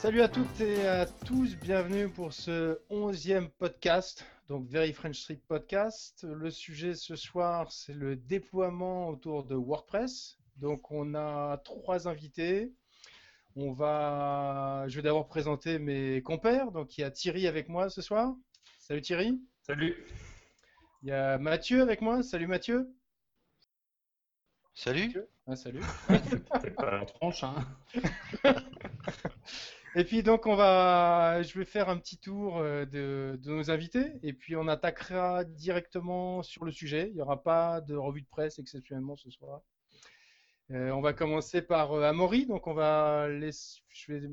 Salut à toutes et à tous, bienvenue pour ce onzième podcast, donc Very French Street Podcast. Le sujet ce soir, c'est le déploiement autour de WordPress. Donc on a trois invités. On va, je vais d'abord présenter mes compères. Donc il y a Thierry avec moi ce soir. Salut Thierry. Salut. Il y a Mathieu avec moi. Salut Mathieu. Salut. Mathieu. Ah, salut. C'est pas la tronche, hein. Et puis donc on va, je vais faire un petit tour euh, de, nos invités et puis on attaquera directement sur le sujet. Il n'y aura pas de revue de presse exceptionnellement ce soir. Euh, on va commencer par euh, Amaury, donc on va je vais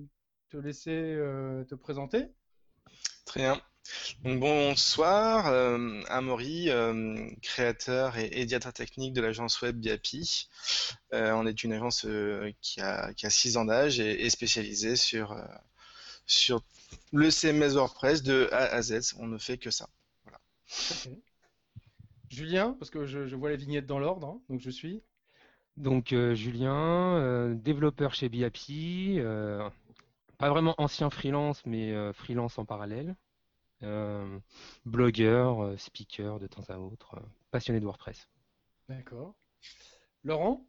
te laisser euh, te présenter. Très bien. Donc bonsoir, euh, Amaury, euh, créateur et, directeur technique de l'agence web Biapi. Euh, on est une agence euh, qui, a, qui a 6 ans d'âge et, et spécialisée sur, euh, sur le CMS WordPress de A à Z. On ne fait que ça. Julien, parce que je, je vois les vignettes dans l'ordre, hein, donc je suis. Donc euh, Julien, euh, développeur chez Biapi, euh, pas vraiment ancien freelance, mais euh, freelance en parallèle, Euh, blogueur, euh, speaker de temps à autre, euh, passionné de WordPress. D'accord. Laurent?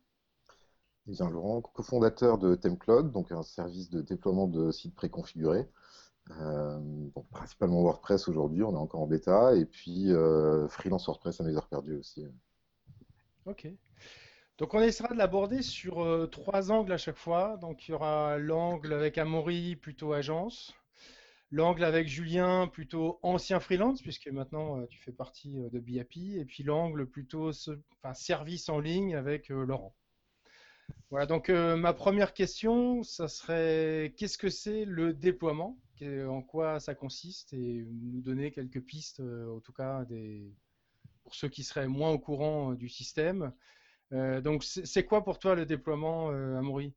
Eh bien, Laurent, cofondateur de ThemeCloud, donc un service de déploiement de sites préconfigurés. Euh, bon, principalement WordPress aujourd'hui, on est encore en bêta, et puis euh, freelance WordPress à mes heures perdues aussi. Ok. Donc on essaiera de l'aborder sur euh, trois angles à chaque fois. Donc il y aura l'angle avec Amaury, plutôt agence. L'angle avec Julien, plutôt ancien freelance, puisque maintenant euh, tu fais partie euh, de BIAPI. Et puis l'angle plutôt enfin, service en ligne avec euh, Laurent. Voilà, donc ma première question, ça serait qu'est-ce que c'est le déploiement? En quoi ça consiste? Et nous donner quelques pistes, en tout cas des... pour ceux qui seraient moins au courant du système. Donc, c'est quoi pour toi le déploiement, Amaury?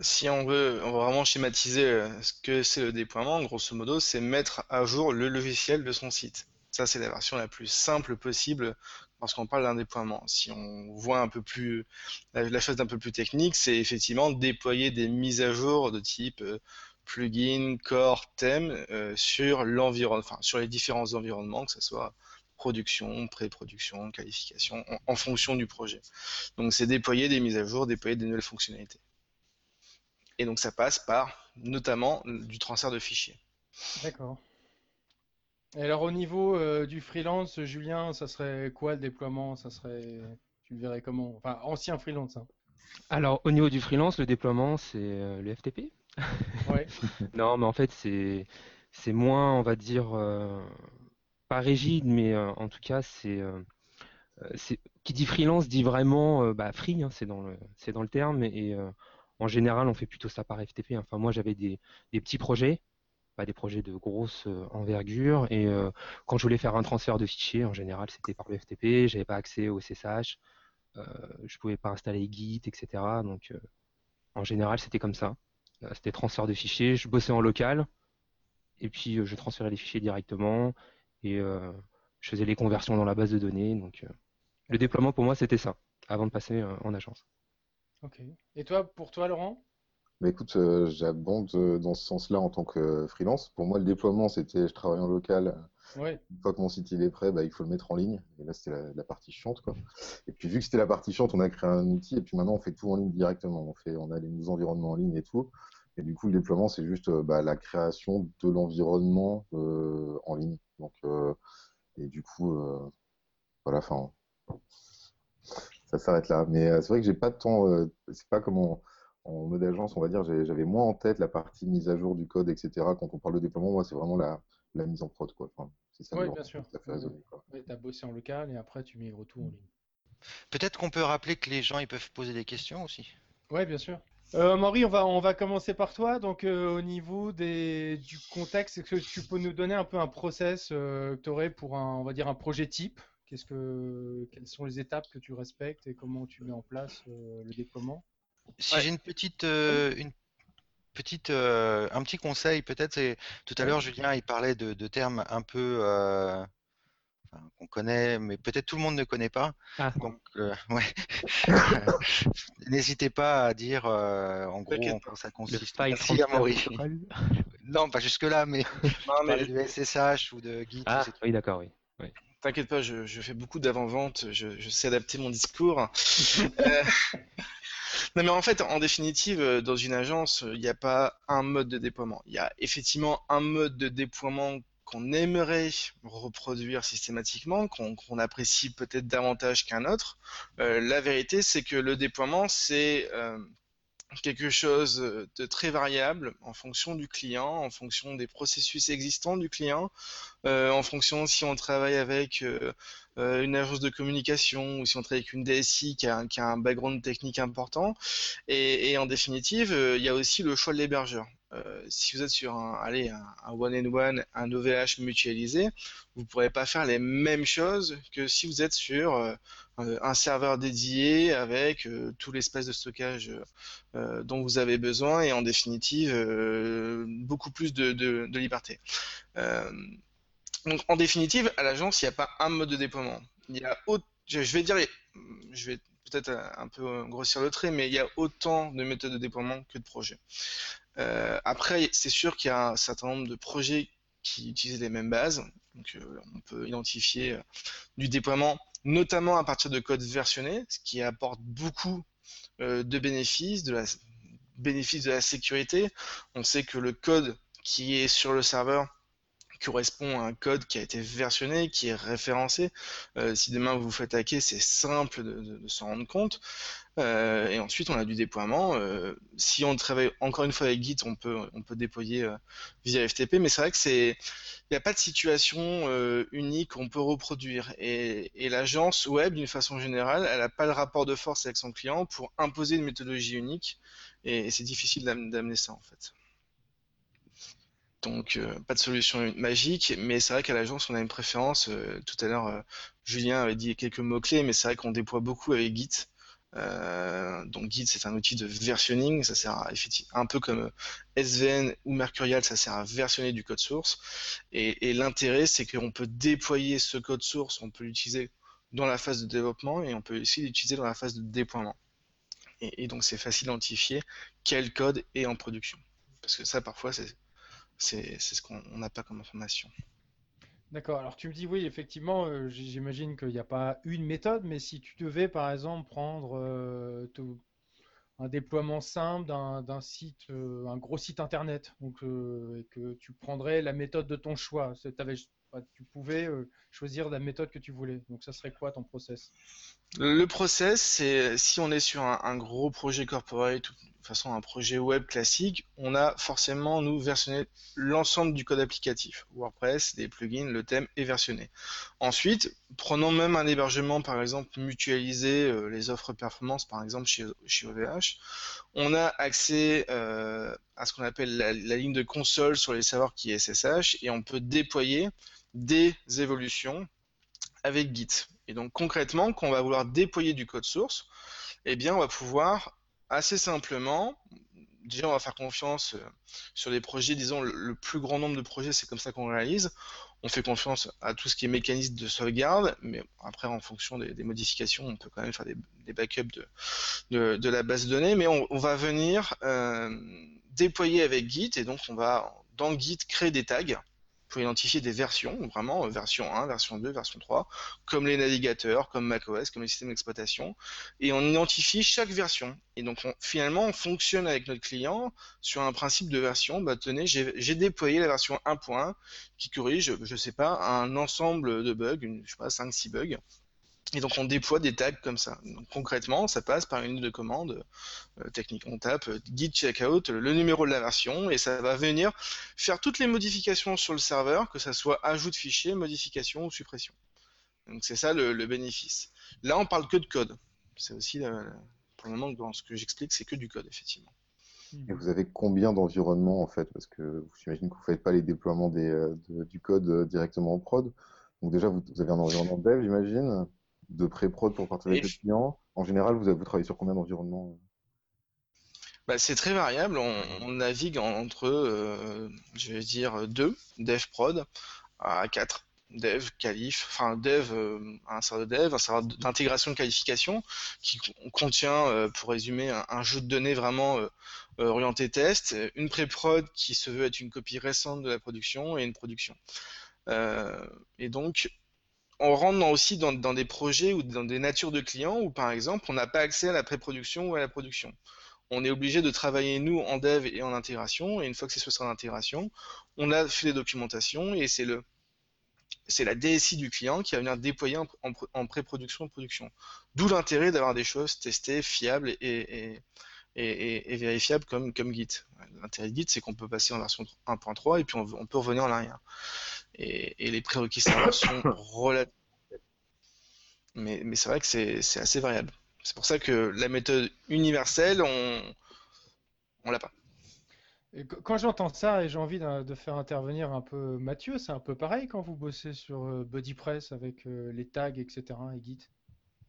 Si on veut, vraiment schématiser euh, ce que c'est le déploiement, grosso modo, c'est mettre à jour le logiciel de son site. Ça, c'est la version la plus simple possible lorsqu'on parle d'un déploiement. Si on voit un peu plus la, la chose d'un peu plus technique, c'est effectivement déployer des mises à jour de type euh, plugin, core, thème euh, sur l'environnement, enfin sur les différents environnements, que ce soit production, pré-production, qualification, en, en fonction du projet. Donc, c'est déployer des mises à jour, déployer des nouvelles fonctionnalités. Et donc ça passe par notamment du transfert de fichiers. D'accord. Et alors, au niveau euh, du freelance, Julien, ça serait quoi le déploiement? Ça serait, tu le verrais comment? Enfin, ancien freelance, hein. Alors au niveau du freelance, le déploiement, c'est euh, le FTP. Ouais. Non, mais en fait, c'est c'est moins, on va dire, euh, pas rigide, mais euh, en tout cas, c'est qui dit freelance dit vraiment euh, bah, free, hein, c'est dans le c'est dans le terme et euh, en général, on fait plutôt ça par FTP. Enfin, moi, j'avais des petits projets, pas des projets de grosse euh, envergure et euh, quand je voulais faire un transfert de fichiers, en général, c'était par le FTP, j'avais pas accès au SSH, euh, je pouvais pas installer Git, etc. Donc euh, en général, c'était comme ça. C'était transfert de fichiers, je bossais en local, et puis je transférais les fichiers directement, et je faisais les conversions dans la base de données. Donc le déploiement pour moi c'était ça, avant de passer en agence. Ok. Et toi, pour toi, Laurent? Mais écoute, euh, j'abonde euh, dans ce sens-là en tant que freelance. Pour moi, le déploiement, c'était je travaille en local. Ouais. Une fois que mon site il est prêt, bah, il faut le mettre en ligne. Et là, c'était la, la partie chiante, quoi. Et puis, vu que c'était la partie chiante, on a créé un outil. Et puis maintenant, on fait tout en ligne directement. On fait, on a les nos environnements en ligne et tout. Et du coup, le déploiement, c'est juste euh, bah, la création de l'environnement euh, en ligne. Donc, euh, et du coup, euh, voilà. Enfin, ça s'arrête là. Mais euh, c'est vrai que j'ai pas de temps. euh, c'est pas comme en, en mode agence, on va dire. J'avais moins en tête la partie mise à jour du code, etc. Quand on parle de déploiement, moi, c'est vraiment la, la mise en prod, quoi. Enfin, c'est ça. Ouais, le- bien sûr. Ça fait résonner, quoi. Ouais, t'as bossé en local et après tu migres tout en ligne. Peut-être qu'on peut rappeler que les gens ils peuvent poser des questions aussi. Ouais, bien sûr. Euh, Amaury, on va, on va commencer par toi. Donc, euh, au niveau des, du contexte, est-ce que tu peux nous donner un peu un process euh, que tu aurais pour un, on va dire, un projet type? Qu'est-ce que, quelles sont les étapes que tu respectes et comment tu mets en place euh, le déploiement? Si Ouais. j'ai une petite, euh, une petite, euh, un petit conseil peut-être, c'est tout à l'heure Julien il parlait de, de termes un peu euh, qu'on connaît, mais peut-être tout le monde ne connaît pas. Ah. Donc, euh, ouais. n'hésitez pas à dire euh, en gros en quoi ça Le consiste. file Merci Amaury. Non, pas jusque-là, mais Non, mais de SSH ou de Git. Ah, oui, d'accord, oui. T'inquiète pas, je, je fais beaucoup d'avant-vente, je, je sais adapter mon discours. Euh, Non mais en fait, en définitive, euh, dans une agence, euh, il n'y a pas un mode de déploiement. Il y a effectivement un mode de déploiement qu'on aimerait reproduire systématiquement, qu'on qu'on apprécie peut-être davantage qu'un autre. Euh, la vérité, c'est que le déploiement, c'est euh, quelque chose de très variable en fonction du client, en fonction des processus existants du client, euh, en fonction si on travaille avec euh, euh, une agence de communication ou si on travaille avec une DSI qui a, un background technique important. Et, en définitive, euh, il y a aussi le choix de l'hébergeur. Euh, si vous êtes sur un, allez, un, un one-and-one, un OVH mutualisé, vous ne pourrez pas faire les mêmes choses que si vous êtes sur euh, un serveur dédié avec euh, tout l'espace de stockage euh, dont vous avez besoin et en définitive euh, beaucoup plus de, liberté. Euh, donc en définitive, à l'agence, il n'y a pas un mode de déploiement. Il y a je vais dire, je vais peut-être euh, un peu grossir le trait, mais il y a autant de méthodes de déploiement que de projets. Euh, après, c'est sûr qu'il y a un certain nombre de projets qui utilisent les mêmes bases. Donc, euh, on peut identifier euh, du déploiement, notamment à partir de codes versionnés, ce qui apporte beaucoup euh, de bénéfices, de la bénéfices de la sécurité. On sait que le code qui est sur le serveur correspond à un code qui a été versionné, qui est référencé. Euh, si demain vous vous faites hacker, c'est simple de, de- de s'en rendre compte. Euh, et ensuite, on a du déploiement. Euh, si on travaille encore une fois avec Git, on peut, on peut déployer euh, via FTP, mais c'est vrai que c'est, il n'y a pas de situation euh, unique qu'on peut reproduire. Et, et l'agence web, d'une façon générale, elle n'a pas le rapport de force avec son client pour imposer une méthodologie unique. Et, c'est difficile d'am- d'amener ça, en fait. Donc, euh, pas de solution magique, mais c'est vrai qu'à l'agence, on a une préférence. Euh, tout à l'heure, euh, Julien avait dit quelques mots-clés, mais c'est vrai qu'on déploie beaucoup avec Git. Donc Git, c'est un outil de versionning, ça sert à, effectivement, un peu comme SVN ou Mercurial, ça sert à versionner du code source. Et, et l'intérêt, c'est qu'on peut déployer ce code source, on peut l'utiliser dans la phase de développement et on peut aussi l'utiliser dans la phase de déploiement. Et, et donc, c'est facile d'identifier quel code est en production. Parce que ça, parfois, c'est c'est ce qu'on on n'a pas comme information. D'accord. Alors tu me dis oui, effectivement, euh, j'imagine qu'il n'y a pas une méthode, mais si tu devais par exemple prendre euh, un déploiement simple d'un site, euh, un gros site internet, donc et que tu prendrais la méthode de ton choix, tu pouvais choisir la méthode que tu voulais. Donc ça serait quoi ton process? Le process, c'est si on est sur un, gros projet corporate de toute façon un projet web classique, on a forcément nous versionné l'ensemble du code applicatif. WordPress, des plugins, le thème est versionné. Ensuite, prenons même un hébergement par exemple mutualisé, euh, les offres performance par exemple chez, chez OVH, on a accès euh, à ce qu'on appelle la, la ligne de console sur les serveurs qui est SSH et on peut déployer des évolutions avec Git. Et donc concrètement, quand on va vouloir déployer du code source, eh bien on va pouvoir assez simplement, déjà on va faire confiance euh, sur les projets, disons le, plus grand nombre de projets, c'est comme ça qu'on réalise. On fait confiance à tout ce qui est mécanisme de sauvegarde, mais après en fonction des, modifications, on peut quand même faire des, backups de, la base de données, mais on, on va venir euh, déployer avec Git, et donc on va dans Git créer des tags pour identifier des versions, vraiment euh, version 1, version 2, version 3, comme les navigateurs, comme macOS, comme les systèmes d'exploitation, et on identifie chaque version. Et donc on- finalement, on fonctionne avec notre client sur un principe de version. Bah tenez, j'ai déployé la version 1.1 qui corrige, je sais pas, un ensemble de bugs, une, je sais pas, 5-6 bugs. Et donc on déploie des tags comme ça. Donc concrètement, ça passe par une ligne de commande euh, technique. On tape euh, git checkout, le numéro de la version, et ça va venir faire toutes les modifications sur le serveur, que ça soit ajout de fichier, modification ou suppression. Donc c'est ça le, bénéfice. Là, on parle que de code. C'est aussi, pour le moment, dans ce que j'explique, c'est que du code, effectivement. Et vous avez combien d'environnements en fait? Parce que j'imagine que vous ne faites pas les déploiements euh, du code directement en prod. Donc déjà, vous, vous avez un environnement dev, j'imagine, de pré-prod pour partir avec Et- le client. En général, vous, avez, vous travaillez sur combien d'environnements? Bah, c'est très variable. On, on navigue en- entre, euh, je vais dire, 2 dev prod à 4. dev, qualif, enfin dev, euh, un serveur de dev, un serveur d'intégration de qualification qui contient, euh, pour résumer, un, jeu de données vraiment euh, orienté test, une pré-prod qui se veut être une copie récente de la production et une production. et donc, on rentre aussi dans, des projets ou dans des natures de clients où, par exemple, on n'a pas accès à la pré-production ou à la production. On est obligé de travailler, nous, en dev et en intégration, et une fois que c'est ce sera l'intégration, on a fait les documentations, et c'est la DSI du client qui va venir déployer en, pré-production et production. D'où l'intérêt d'avoir des choses testées, fiables et, vérifiables comme, Git. L'intérêt de Git, c'est qu'on peut passer en version 1.3 et puis on, peut revenir en arrière. Et, les prérequis serveurs sont relatifs. Mais, mais c'est vrai que c'est assez variable. C'est pour ça que la méthode universelle, on on l'a pas quand j'entends ça et j'ai envie de faire intervenir un peu Mathieu, c'est un peu pareil quand vous bossez sur euh, BodyPress avec euh, les tags, etc. et Git,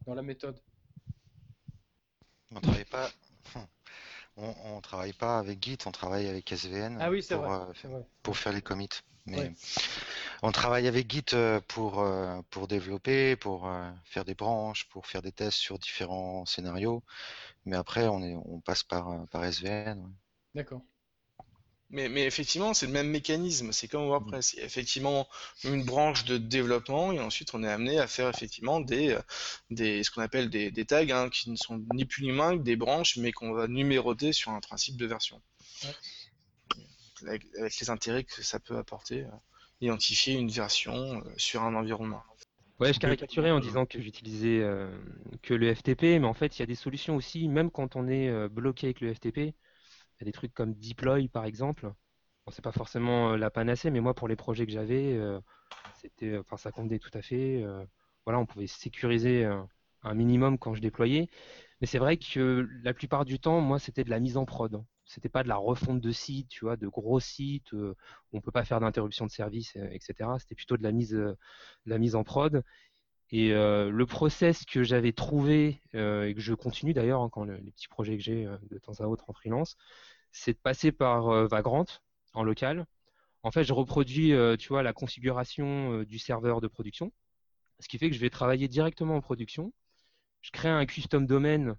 dans la méthode? On travaille pas. On, travaille pas avec Git, on travaille avec SVN ah oui, pour, euh, pour faire les commits. Mais on travaille avec Git pour, pour développer, pour faire des branches, pour faire des tests sur différents scénarios. Mais après, on, est, on passe par, par SVN. D'accord. Mais, effectivement, c'est le même mécanisme. C'est comme WordPress. Il y a effectivement une branche de développement et ensuite on est amené à faire effectivement des, euh, des ce qu'on appelle des, tags hein, qui ne sont ni plus ni moins que des branches, mais qu'on va numéroter sur un principe de version. Avec, les intérêts que ça peut apporter, euh, identifier une version euh, sur un environnement. Ouais, je caricaturais en disant que j'utilisais que le FTP, mais en fait, il y a des solutions aussi, même quand on est bloqué avec le FTP des trucs comme Deploy par exemple. Bon, c'est pas forcément euh, la panacée, mais moi pour les projets que j'avais, euh, enfin ça comptait tout à fait. Euh, voilà, on pouvait sécuriser un minimum quand je déployais. Mais c'est vrai que la plupart du temps, moi, c'était de la mise en prod. C'était pas de la refonte de sites, tu vois, de gros sites où on peut pas faire d'interruption de service, etc. C'était plutôt de la mise, la mise en prod. Et le process que j'avais trouvé et que je continue d'ailleurs hein, quand les petits projets que j'ai de temps à autre en freelance, c'est de passer par euh, Vagrant en local. En fait, je reproduis, euh, tu vois, la configuration euh, du serveur de production, ce qui fait que je vais travailler directement en production. Je crée un custom domaine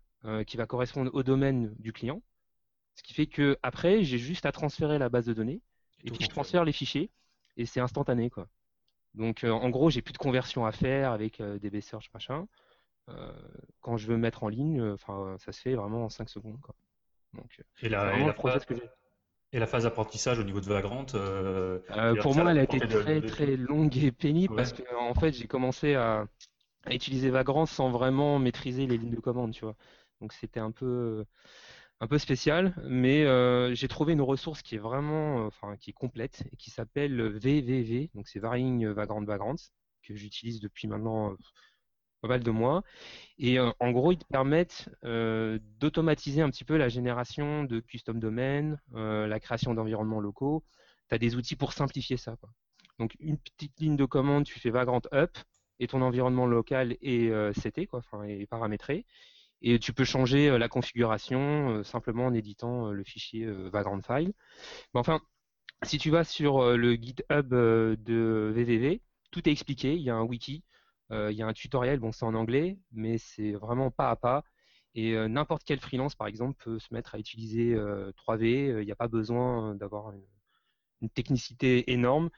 qui va correspondre au domaine du client, ce qui fait que après, j'ai juste à transférer la base de données et, puis je transfère les fichiers et c'est instantané, quoi. Donc, en gros, j'ai plus de conversion à faire avec des DB Search machin. quand je veux mettre en ligne, enfin, ça se fait vraiment en 5 secondes, quoi. Donc, et la, et la phase, et la phase d'apprentissage au niveau de Vagrant euh, euh, Pour moi, elle a été très très longue et pénible parce que en fait, j'ai commencé à, utiliser Vagrant sans vraiment maîtriser les lignes de commande, tu vois. Donc c'était un peu un peu spécial, mais euh, j'ai trouvé une ressource qui est vraiment, enfin, qui est complète et qui s'appelle VVV, donc c'est Varying Vagrant Vagrants, que j'utilise depuis maintenant pas mal de mois. Et euh, en gros, ils te permettent euh, d'automatiser un petit peu la génération de custom domaines, euh, la création d'environnements locaux. Tu as des outils pour simplifier ça. Donc, une petite ligne de commande, tu fais Vagrant Up et ton environnement local est CT, est paramétré. Et tu peux changer la configuration simplement en éditant le fichier Vagrant File. Enfin, si tu vas sur le GitHub de VVV, tout est expliqué. Il y a un wiki il y a un tutoriel, bon c'est en anglais, mais c'est vraiment pas à pas. Et euh, n'importe quel freelance, par exemple, peut se mettre à utiliser 3V. Euh, il n'y a pas besoin d'avoir une, technicité énorme.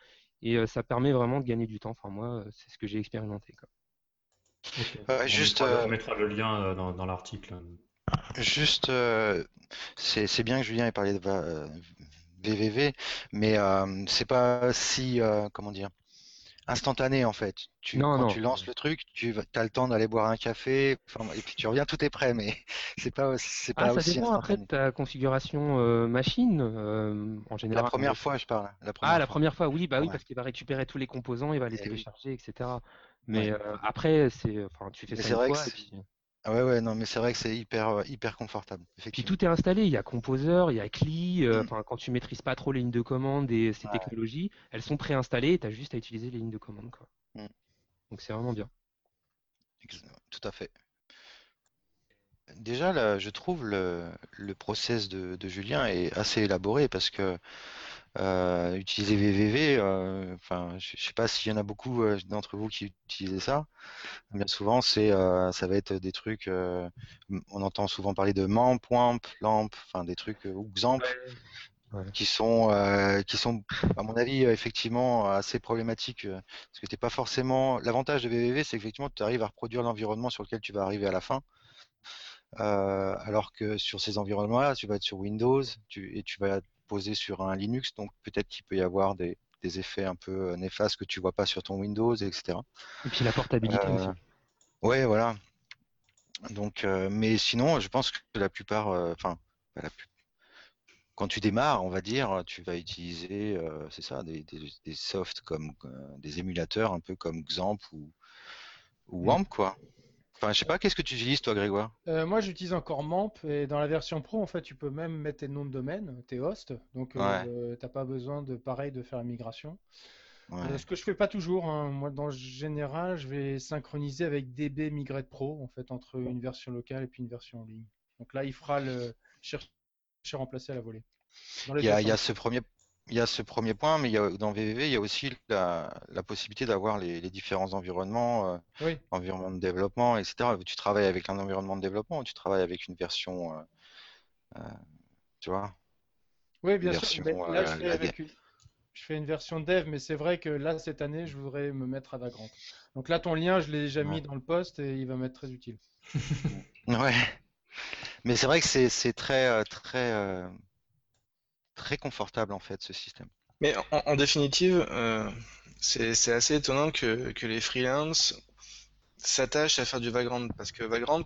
Et ça permet vraiment de gagner du temps. Enfin, moi, c'est ce que j'ai expérimenté. Quoi. juste, on mettra, le lien dans, l'article. Juste, c'est bien que Julien ait parlé de VVV, mais c'est pas si, comment dire, instantané en fait. Tu, quand tu lances le truc, tu as le temps d'aller boire un café, et puis tu reviens, tout est prêt, mais c'est pas, c'est ah, pas ça dépend après de ta configuration euh, machine. Euh, en général. La première fois, je parle. La première ah, la première fois, oui, bah oui, parce qu'il va récupérer tous les composants, il va les eh télécharger, etc. Mais euh, après, c'est, enfin, tu fais ça une fois. Ah ouais, ouais, non, mais c'est vrai que c'est hyper, euh, hyper confortable. Puis tout est installé, il y a Composer, il y a CLI, euh, mm. enfin, quand tu maîtrises pas trop les lignes de commande et ces technologies, elles sont préinstallées tu as juste à utiliser les lignes de commande. Quoi. Mm. Donc c'est vraiment bien. Tout à fait. Déjà, là, je trouve le, le process de, Julien est assez élaboré parce que euh, utiliser VVV. Enfin, je sais pas s'il y en a beaucoup d'entre vous qui utilisent ça. Bien souvent, c'est ça va être des trucs. on entend souvent parler de MAMP, WAMP, LAMP, enfin des trucs ou XAMP qui sont euh, qui sont à mon avis effectivement assez problématiques euh, parce que t'es pas forcément l'avantage de VVV c'est effectivement tu arrives à reproduire l'environnement sur lequel tu vas arriver à la fin euh, alors que sur ces environnements là tu vas être sur Windows tu, et tu vas poser sur un Linux donc peut-être qu'il peut y avoir des, des, effets un peu néfastes que tu vois pas sur ton Windows etc et puis la portabilité aussi ouais voilà donc mais sinon je pense que la plupart enfin la plupart quand tu démarres, on va dire, tu vas utiliser, euh, c'est ça, des, softs comme euh, des émulateurs, un peu comme XAMPP ou, ou mmh. WAMP, quoi. Enfin, je sais pas, qu'est-ce que tu utilises, toi, Grégoire? Euh, Moi, j'utilise encore MAMP, et dans la version pro, en fait, tu peux même mettre tes noms de domaine, tes hosts, donc tu n'as pas besoin de, pareil, de faire la migration. ce que je fais pas toujours, hein. moi, dans général, je vais synchroniser avec DB Migrate Pro, en fait, entre une version locale et puis une version en ligne. Donc là, il fera le remplacé à la volée. Il y, a, ce premier, il y a ce premier point, mais il y a, dans VVV, il y a aussi la, possibilité d'avoir les, différents environnements, euh, environnement de développement, etc. Tu travailles avec un environnement de développement ou tu travailles avec une version, euh, euh, tu vois? Oui, bien sûr. là, je fais, une... version dev, mais c'est vrai que là, cette année, je voudrais me mettre à Vagrant. Donc là, ton lien, je l'ai déjà mis dans le poste et il va m'être très utile. ouais. Mais c'est vrai que c'est très, très, très confortable en fait ce système. Mais en, définitive, euh, c'est assez étonnant que, que les freelances s'attachent à faire du Vagrant parce que Vagrant,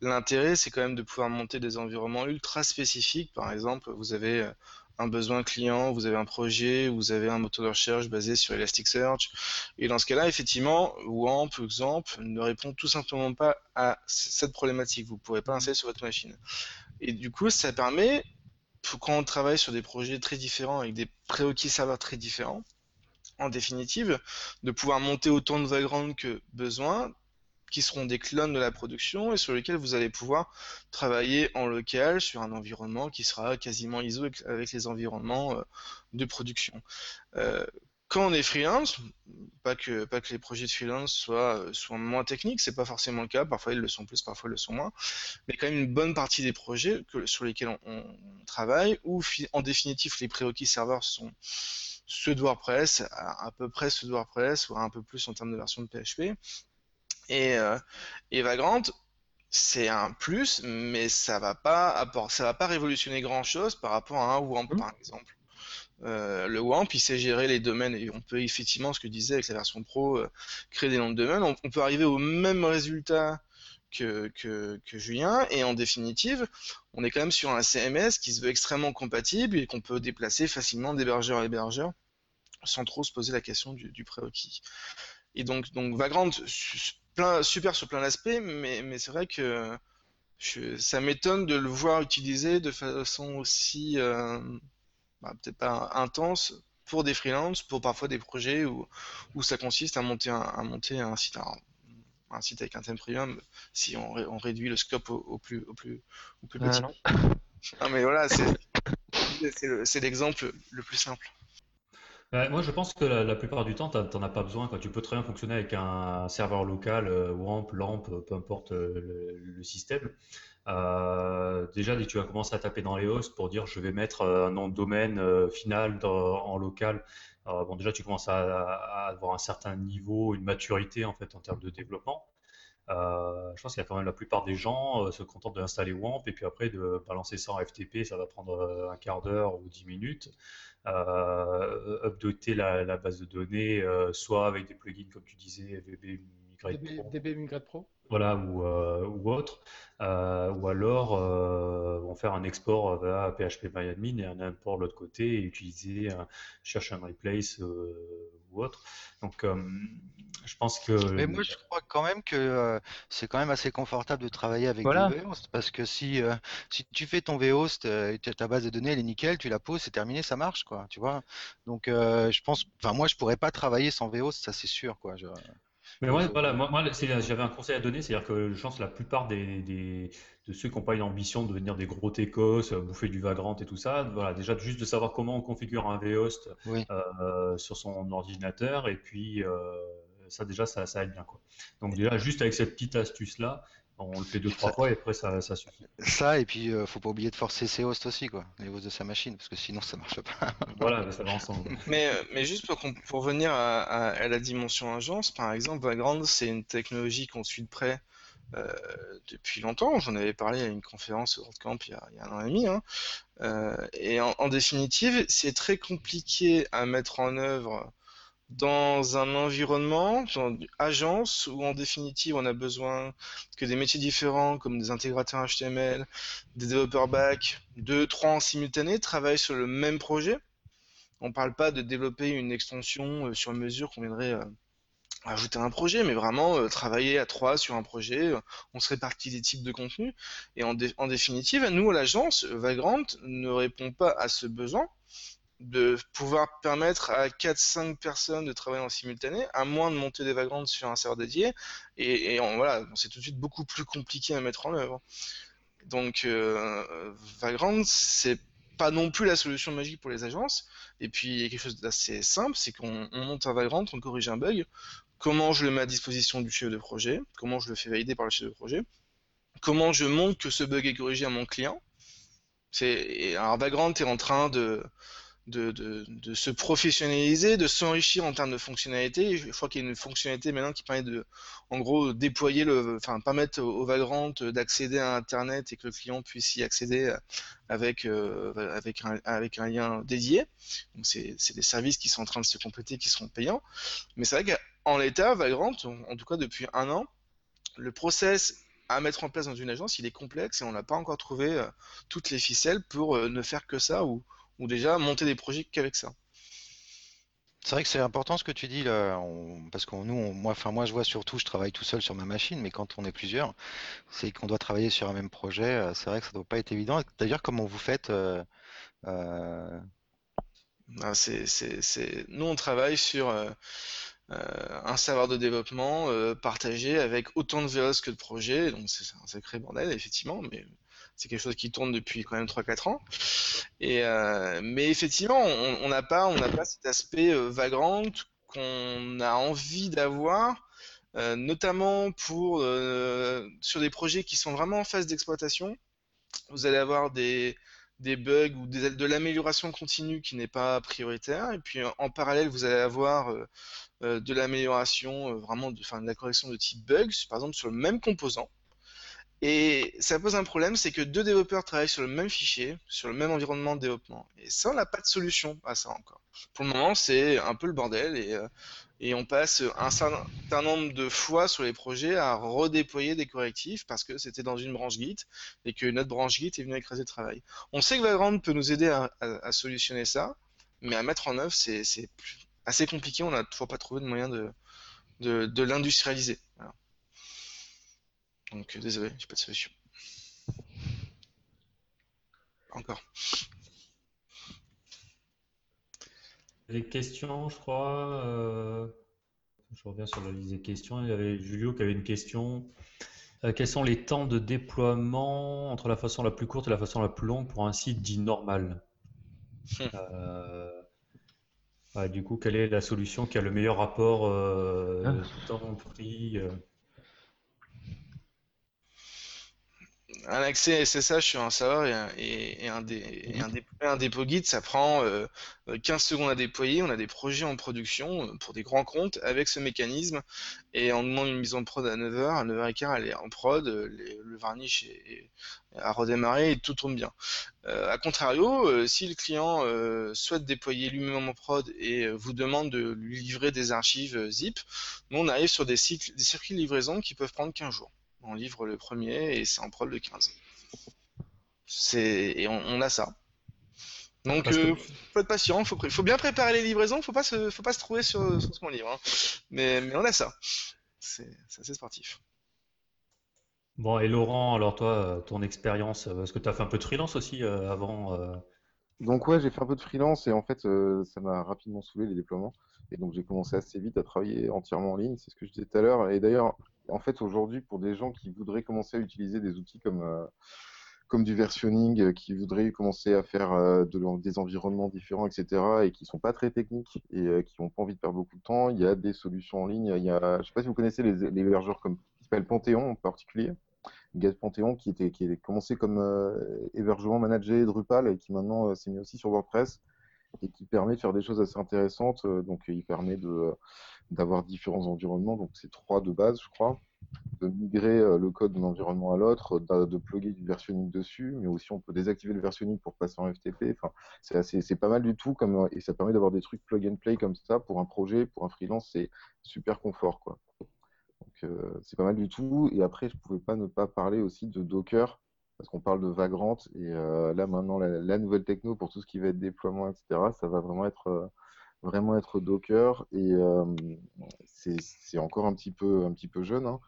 l'intérêt c'est quand même de pouvoir monter des environnements ultra spécifiques. Par exemple, vous avez euh, un besoin client, vous avez un projet, vous avez un moteur de recherche basé sur Elasticsearch. Et dans ce cas-là, effectivement, WAMP XAMPP ne répond tout simplement pas à cette problématique. Vous ne pourrez pas l'installer sur votre machine. Et du coup, ça permet quand on travaille sur des projets très différents avec des prérequis serveurs très différents, en définitive, de pouvoir monter autant de vagrants que besoin, qui seront des clones de la production et sur lesquels vous allez pouvoir travailler en local sur un environnement qui sera quasiment ISO avec les environnements euh, de production. Euh, quand on est freelance, pas que, pas que les projets de freelance soient, soient moins techniques, c'est pas forcément le cas, parfois ils le sont plus, parfois ils le sont moins, mais quand même une bonne partie des projets que, sur lesquels on, travaille, où en définitive les prérequis serveurs sont ceux de WordPress, à, peu près ceux de WordPress, ou un peu plus en termes de version de PHP, et, euh, et Vagrant, c'est un plus, mais ça va pas ça va pas révolutionner grand chose par rapport à un WAMP mmh. par exemple. Euh, le WAMP, il sait gérer les domaines et on peut effectivement, ce que je disais avec la version pro, euh, créer des noms de domaines. On, peut arriver au même résultat que, Julien et en définitive, on est quand même sur un CMS qui se veut extrêmement compatible et qu'on peut déplacer facilement d'hébergeur à hébergeur sans trop se poser la question du, prérequis. Et donc, Vagrant, super sur plein d'aspects, mais, mais c'est vrai que ça m'étonne de le voir utilisé de façon aussi euh, bah, peut-être pas intense pour des freelances, pour parfois des projets où, où ça consiste à monter un, à monter un site, un, site avec un thème premium, si on, on réduit le scope au, plus, au plus, au plus petit. non. mais voilà, c'est l'exemple le plus simple. Moi, je pense que la, plupart du temps, tu n'en as pas besoin. Quand tu peux très bien fonctionner avec un serveur local, euh, WAMP, LAMP, peu importe euh, le système. Euh, déjà, dès que tu vas commencer à taper dans les hosts pour dire je vais mettre euh, un nom de domaine euh, final en local, bon, déjà tu commences à, avoir un certain niveau, une maturité en fait en termes de développement. je pense qu'il y a quand même la plupart des gens se contentent d'installer WAMP et puis après de balancer ça en FTP, ça va prendre un quart d'heure ou dix minutes. updater la, base de données, soit avec des plugins comme tu disais, VB Migrate Pro. DB Migrate Pro voilà, ou, euh, ou autre, euh, ou alors euh, vont faire un export vers PHP-MyAdmin et un import de l'autre côté et utiliser un cherche replace ou autre. Donc, je pense que. Mais moi, je crois quand même que c'est quand même assez confortable de travailler avec voilà. des vhosts parce que si, si tu fais ton vhost, ta base de données elle est nickel, tu la poses, c'est terminé, ça marche, quoi, tu vois. Donc, je pense, enfin, moi, je pourrais pas travailler sans vhost, ça c'est sûr, quoi. Je... Mais moi, voilà, moi, j'avais un conseil à donner, c'est-à-dire que je pense que la plupart des, de ceux qui n'ont pas une ambition de devenir des gros techos, euh, bouffer du Vagrant et tout ça, voilà, déjà juste de savoir comment on configure un vhost euh, sur son ordinateur, et puis euh, ça déjà ça, ça aide bien quoi. Donc déjà juste avec cette petite astuce là, on le fait deux, trois fois et après ça, ça suffit. Ça, et puis euh, faut pas oublier de forcer ses hosts aussi, quoi, les hosts de sa machine, parce que sinon ça marche pas. voilà, ça va ensemble. Mais, euh, mais juste pour, pour revenir à, à, la dimension agence, par exemple, Vagrant, c'est une technologie qu'on suit de près euh, depuis longtemps. J'en avais parlé à une conférence au WordCamp il y a, il y a un an et demi. Hein. Euh, et en, en définitive, c'est très compliqué à mettre en œuvre dans un environnement, une agence, où en définitive on a besoin que des métiers différents, comme des intégrateurs HTML, des développeurs back, deux, trois en simultané, travaillent sur le même projet. On ne parle pas de développer une extension euh, sur mesure qu'on viendrait euh, ajouter un projet, mais vraiment euh, travailler à trois sur un projet, on se répartit des types de contenus. Et en, définitive, nous, l'agence, Vagrant ne répond pas à ce besoin de pouvoir permettre à 4-5 personnes de travailler en simultané, à moins de monter des Vagrants sur un serveur dédié. Et, voilà, c'est tout de suite beaucoup plus compliqué à mettre en œuvre. Donc, euh, c'est pas non plus la solution magique pour les agences. Et puis, il y a quelque chose d'assez simple, c'est qu'on monte un Vagrant, on corrige un bug. Comment je le mets à disposition du chef de projet? Comment je le fais valider par le chef de projet? Comment je montre que ce bug est corrigé à mon client? C'est alors Vagrant est en train de de, se professionnaliser, de s'enrichir en termes de fonctionnalités. Je crois qu'il y a une fonctionnalité maintenant qui permet de, en gros, déployer le, enfin, permettre au, Vagrant d'accéder à Internet et que le client puisse y accéder avec, euh, avec, un, avec un lien dédié. Donc, c'est des services qui sont en train de se compléter, qui seront payants. Mais c'est vrai qu'en l'état, Vagrant, en tout cas depuis un an, le process à mettre en place dans une agence, il est complexe et on n'a pas encore trouvé euh, toutes les ficelles pour euh, ne faire que ça ou, ou déjà monter des projets qu'avec ça. C'est vrai que c'est important ce que tu dis là, parce que nous, moi, enfin moi, je vois surtout, je travaille tout seul sur ma machine, mais quand on est plusieurs, c'est qu'on doit travailler sur un même projet. Euh, c'est vrai que ça doit pas être évident. D'ailleurs, comment vous faites euh, euh, ah, Nous, on travaille sur un serveur de développement partagé avec autant de VOS que de projets, donc c'est un sacré bordel, effectivement, mais c'est quelque chose qui tourne depuis quand même 3-4 ans. Et, euh, mais effectivement, on n'a pas, pas cet aspect euh, vagrant qu'on a envie d'avoir, euh, notamment pour sur des projets qui sont vraiment en phase d'exploitation. Vous allez avoir des, des bugs ou des, de l'amélioration continue qui n'est pas prioritaire. Et puis en parallèle, vous allez avoir de l'amélioration, vraiment de, de la correction de type bugs, par exemple sur le même composant. Et ça pose un problème, c'est que deux développeurs travaillent sur le même fichier, sur le même environnement de développement. Et ça, on n'a pas de solution à ça encore. Pour le moment, c'est un peu le bordel et, euh, et on passe un certain nombre de fois sur les projets à redéployer des correctifs parce que c'était dans une branche Git et que notre branche Git est venue écraser le travail. On sait que Vagrant peut nous aider à, solutionner ça, mais à mettre en œuvre, c'est assez compliqué. On n'a toujours pas trouvé de moyen de, l'industrialiser. Donc euh, désolé, j'ai pas de solution. Encore. Des questions, je crois. Euh, je reviens sur la liste des questions. Il y avait Julio qui avait une question. Euh, quels sont les temps de déploiement entre la façon la plus courte et la façon la plus longue pour un site dit normal? Du coup, quelle est la solution qui a le meilleur rapport ah. temps-prix un accès SSH sur un serveur et, un, dépôt Git, ça prend 15 euh, secondes à déployer. On a des projets en production euh, pour des grands comptes avec ce mécanisme et on demande une mise en prod à 9h. À 9h15, elle est en prod, euh, le varnish est, a redémarré et tout tourne bien. A contrario, si le client souhaite déployer lui-même en prod et vous demande de lui livrer des archives zip, nous on arrive sur des, cycles, des circuits de livraison qui peuvent prendre 15 jours on livre le premier et c'est en prod le 15. C'est et on, a ça. Donc euh, faut être patient, faut, faut bien préparer les livraisons, faut pas se, faut pas se trouver sur, ce qu'on livre. Hein. Mais, mais on a ça. C'est assez sportif. Bon, et Laurent, alors toi, ton expérience, est-ce que tu as fait un peu de freelance aussi euh, avant Donc ouais, j'ai fait un peu de freelance et en fait, euh, ça m'a rapidement saoulé les déploiements. Et donc j'ai commencé assez vite à travailler entièrement en ligne, c'est ce que je disais tout à l'heure. Et d'ailleurs, en fait, aujourd'hui, pour des gens qui voudraient commencer à utiliser des outils comme, euh, du versionning, euh, qui voudraient commencer à faire euh, de, des environnements différents, etc., et qui sont pas très techniques et qui n'ont pas envie de perdre beaucoup de temps, il y a des solutions en ligne. Il y je sais pas si vous connaissez les, hébergeurs comme qui s'appelle Panthéon en particulier. Gaz Panthéon qui était qui commencé comme hébergement managé Drupal et qui maintenant s'est mis aussi sur WordPress et qui permet de faire des choses assez intéressantes. Donc, il permet de d'avoir différents environnements. Donc, c'est trois de base, je crois. De migrer le code d'un environnement à l'autre, de, de plugger du versionning dessus, mais aussi on peut désactiver le versionning pour passer en FTP. Enfin, c'est c'est pas mal du tout comme, et ça permet d'avoir des trucs plug and play comme ça pour un projet, pour un freelance, c'est super confort, quoi. Donc, c'est pas mal du tout. Et après, je pouvais pas ne pas parler aussi de Docker parce qu'on parle de Vagrant et euh, là maintenant la, nouvelle techno pour tout ce qui va être déploiement, etc. Ça va vraiment être euh, vraiment être Docker et euh, c'est encore un petit peu un petit peu jeune, hein,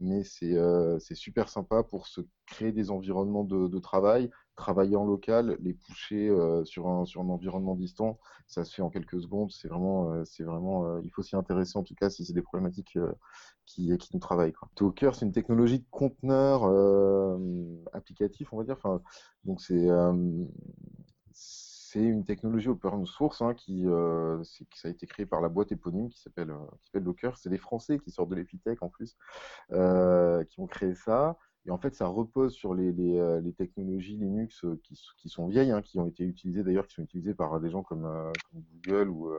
mais c'est super sympa pour se créer des environnements de travail, travailler en local, les pousser euh, sur, un, sur un environnement distant, ça se fait en quelques secondes. C'est vraiment, euh, euh, il faut s'y intéresser en tout cas si c'est des problématiques qui, qui nous travaillent. Quoi. Docker, c'est une technologie de conteneur applicatif, on va dire. Donc c'est c'est une technologie open source hein, qui, ça a été créé par la boîte éponyme qui s'appelle Docker. C'est des Français qui sortent de l'Epitech en plus, qui ont créé ça. Et en fait, ça repose sur les, euh, technologies Linux euh, qui, sont vieilles, hein, qui ont été utilisées d'ailleurs, qui sont utilisées par des gens comme, euh, Google ou,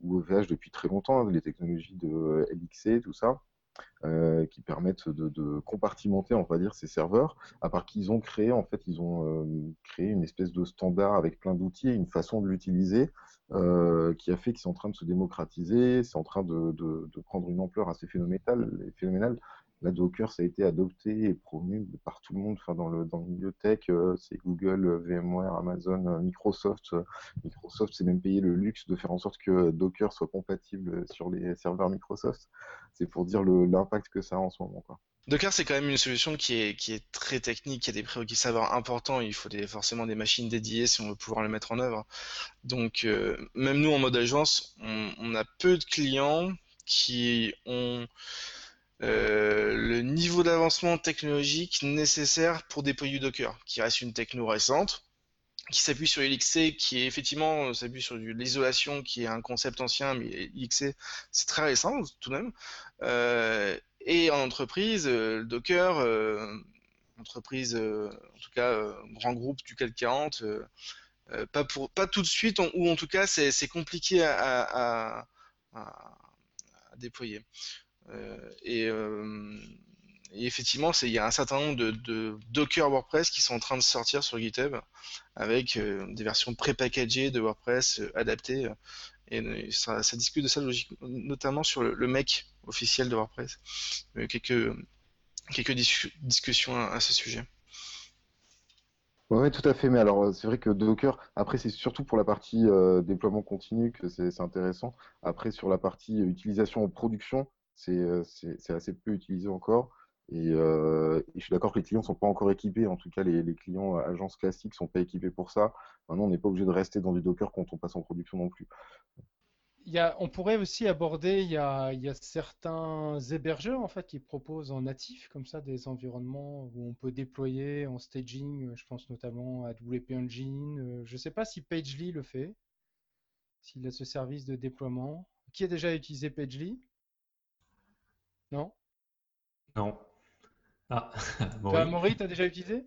ou OVH depuis très longtemps, hein, les technologies de LXC, tout ça. Euh, qui permettent de, compartimenter, on va dire, ces serveurs. À part qu'ils ont créé, en fait, ils ont euh, créé une espèce de standard avec plein d'outils et une façon de l'utiliser euh, qui a fait qu'ils sont en train de se démocratiser, c'est en train de, prendre une ampleur assez phénoménale. La Docker, ça a été adopté et promu par tout le monde. Enfin, dans le, dans tech, euh, c'est Google, euh, VMware, Amazon, euh, Microsoft. Microsoft s'est même payé le luxe de faire en sorte que Docker soit compatible sur les serveurs Microsoft. C'est pour dire l'impact que ça a en ce moment. Docker, c'est quand même une solution qui est, qui est très technique, y a des prérequis savoir importants, il faut forcément des machines dédiées si on veut pouvoir le mettre en œuvre. Donc, même nous, en mode agence, on, a peu de clients qui ont le niveau d'avancement technologique nécessaire pour déployer Docker, qui reste une techno récente, qui s'appuie sur LXC, qui est effectivement s'appuie sur l'isolation, qui est un concept ancien, mais LXC c'est très récent tout de même. Euh, et en entreprise, euh, Docker, entreprise, en tout cas grand groupe du CAC 40, pas pour, pas tout de suite, ou en tout cas c'est compliqué à, déployer. Euh, euh, et, effectivement, il y a un certain nombre de, Docker WordPress qui sont en train de sortir sur GitHub avec euh, des versions pré-packagées de WordPress adaptées. Et ça, discute de ça notamment sur le, le mec officiel de WordPress. quelques quelques discussions à, ce sujet. Oui, tout à fait. Mais alors, c'est vrai que Docker, après, c'est surtout pour la partie déploiement continu que c'est intéressant. Après, sur la partie utilisation en production, euh, c'est assez peu utilisé encore. Euh, et, je suis d'accord que les clients sont pas encore équipés. En tout cas, les, clients agences classiques sont pas équipés pour ça. Maintenant, on n'est pas obligé de rester dans du Docker quand on passe en production non plus. Il y a, on pourrait aussi aborder, il y, a, il y a, certains hébergeurs en fait qui proposent en natif comme ça des environnements où on peut déployer en staging. Je pense notamment à WP Engine. Euh, je ne sais pas si Pagely le fait, s'il a ce service de déploiement. Qui a déjà utilisé Pagely? Non? Non. Ah, Maury. tu as déjà utilisé?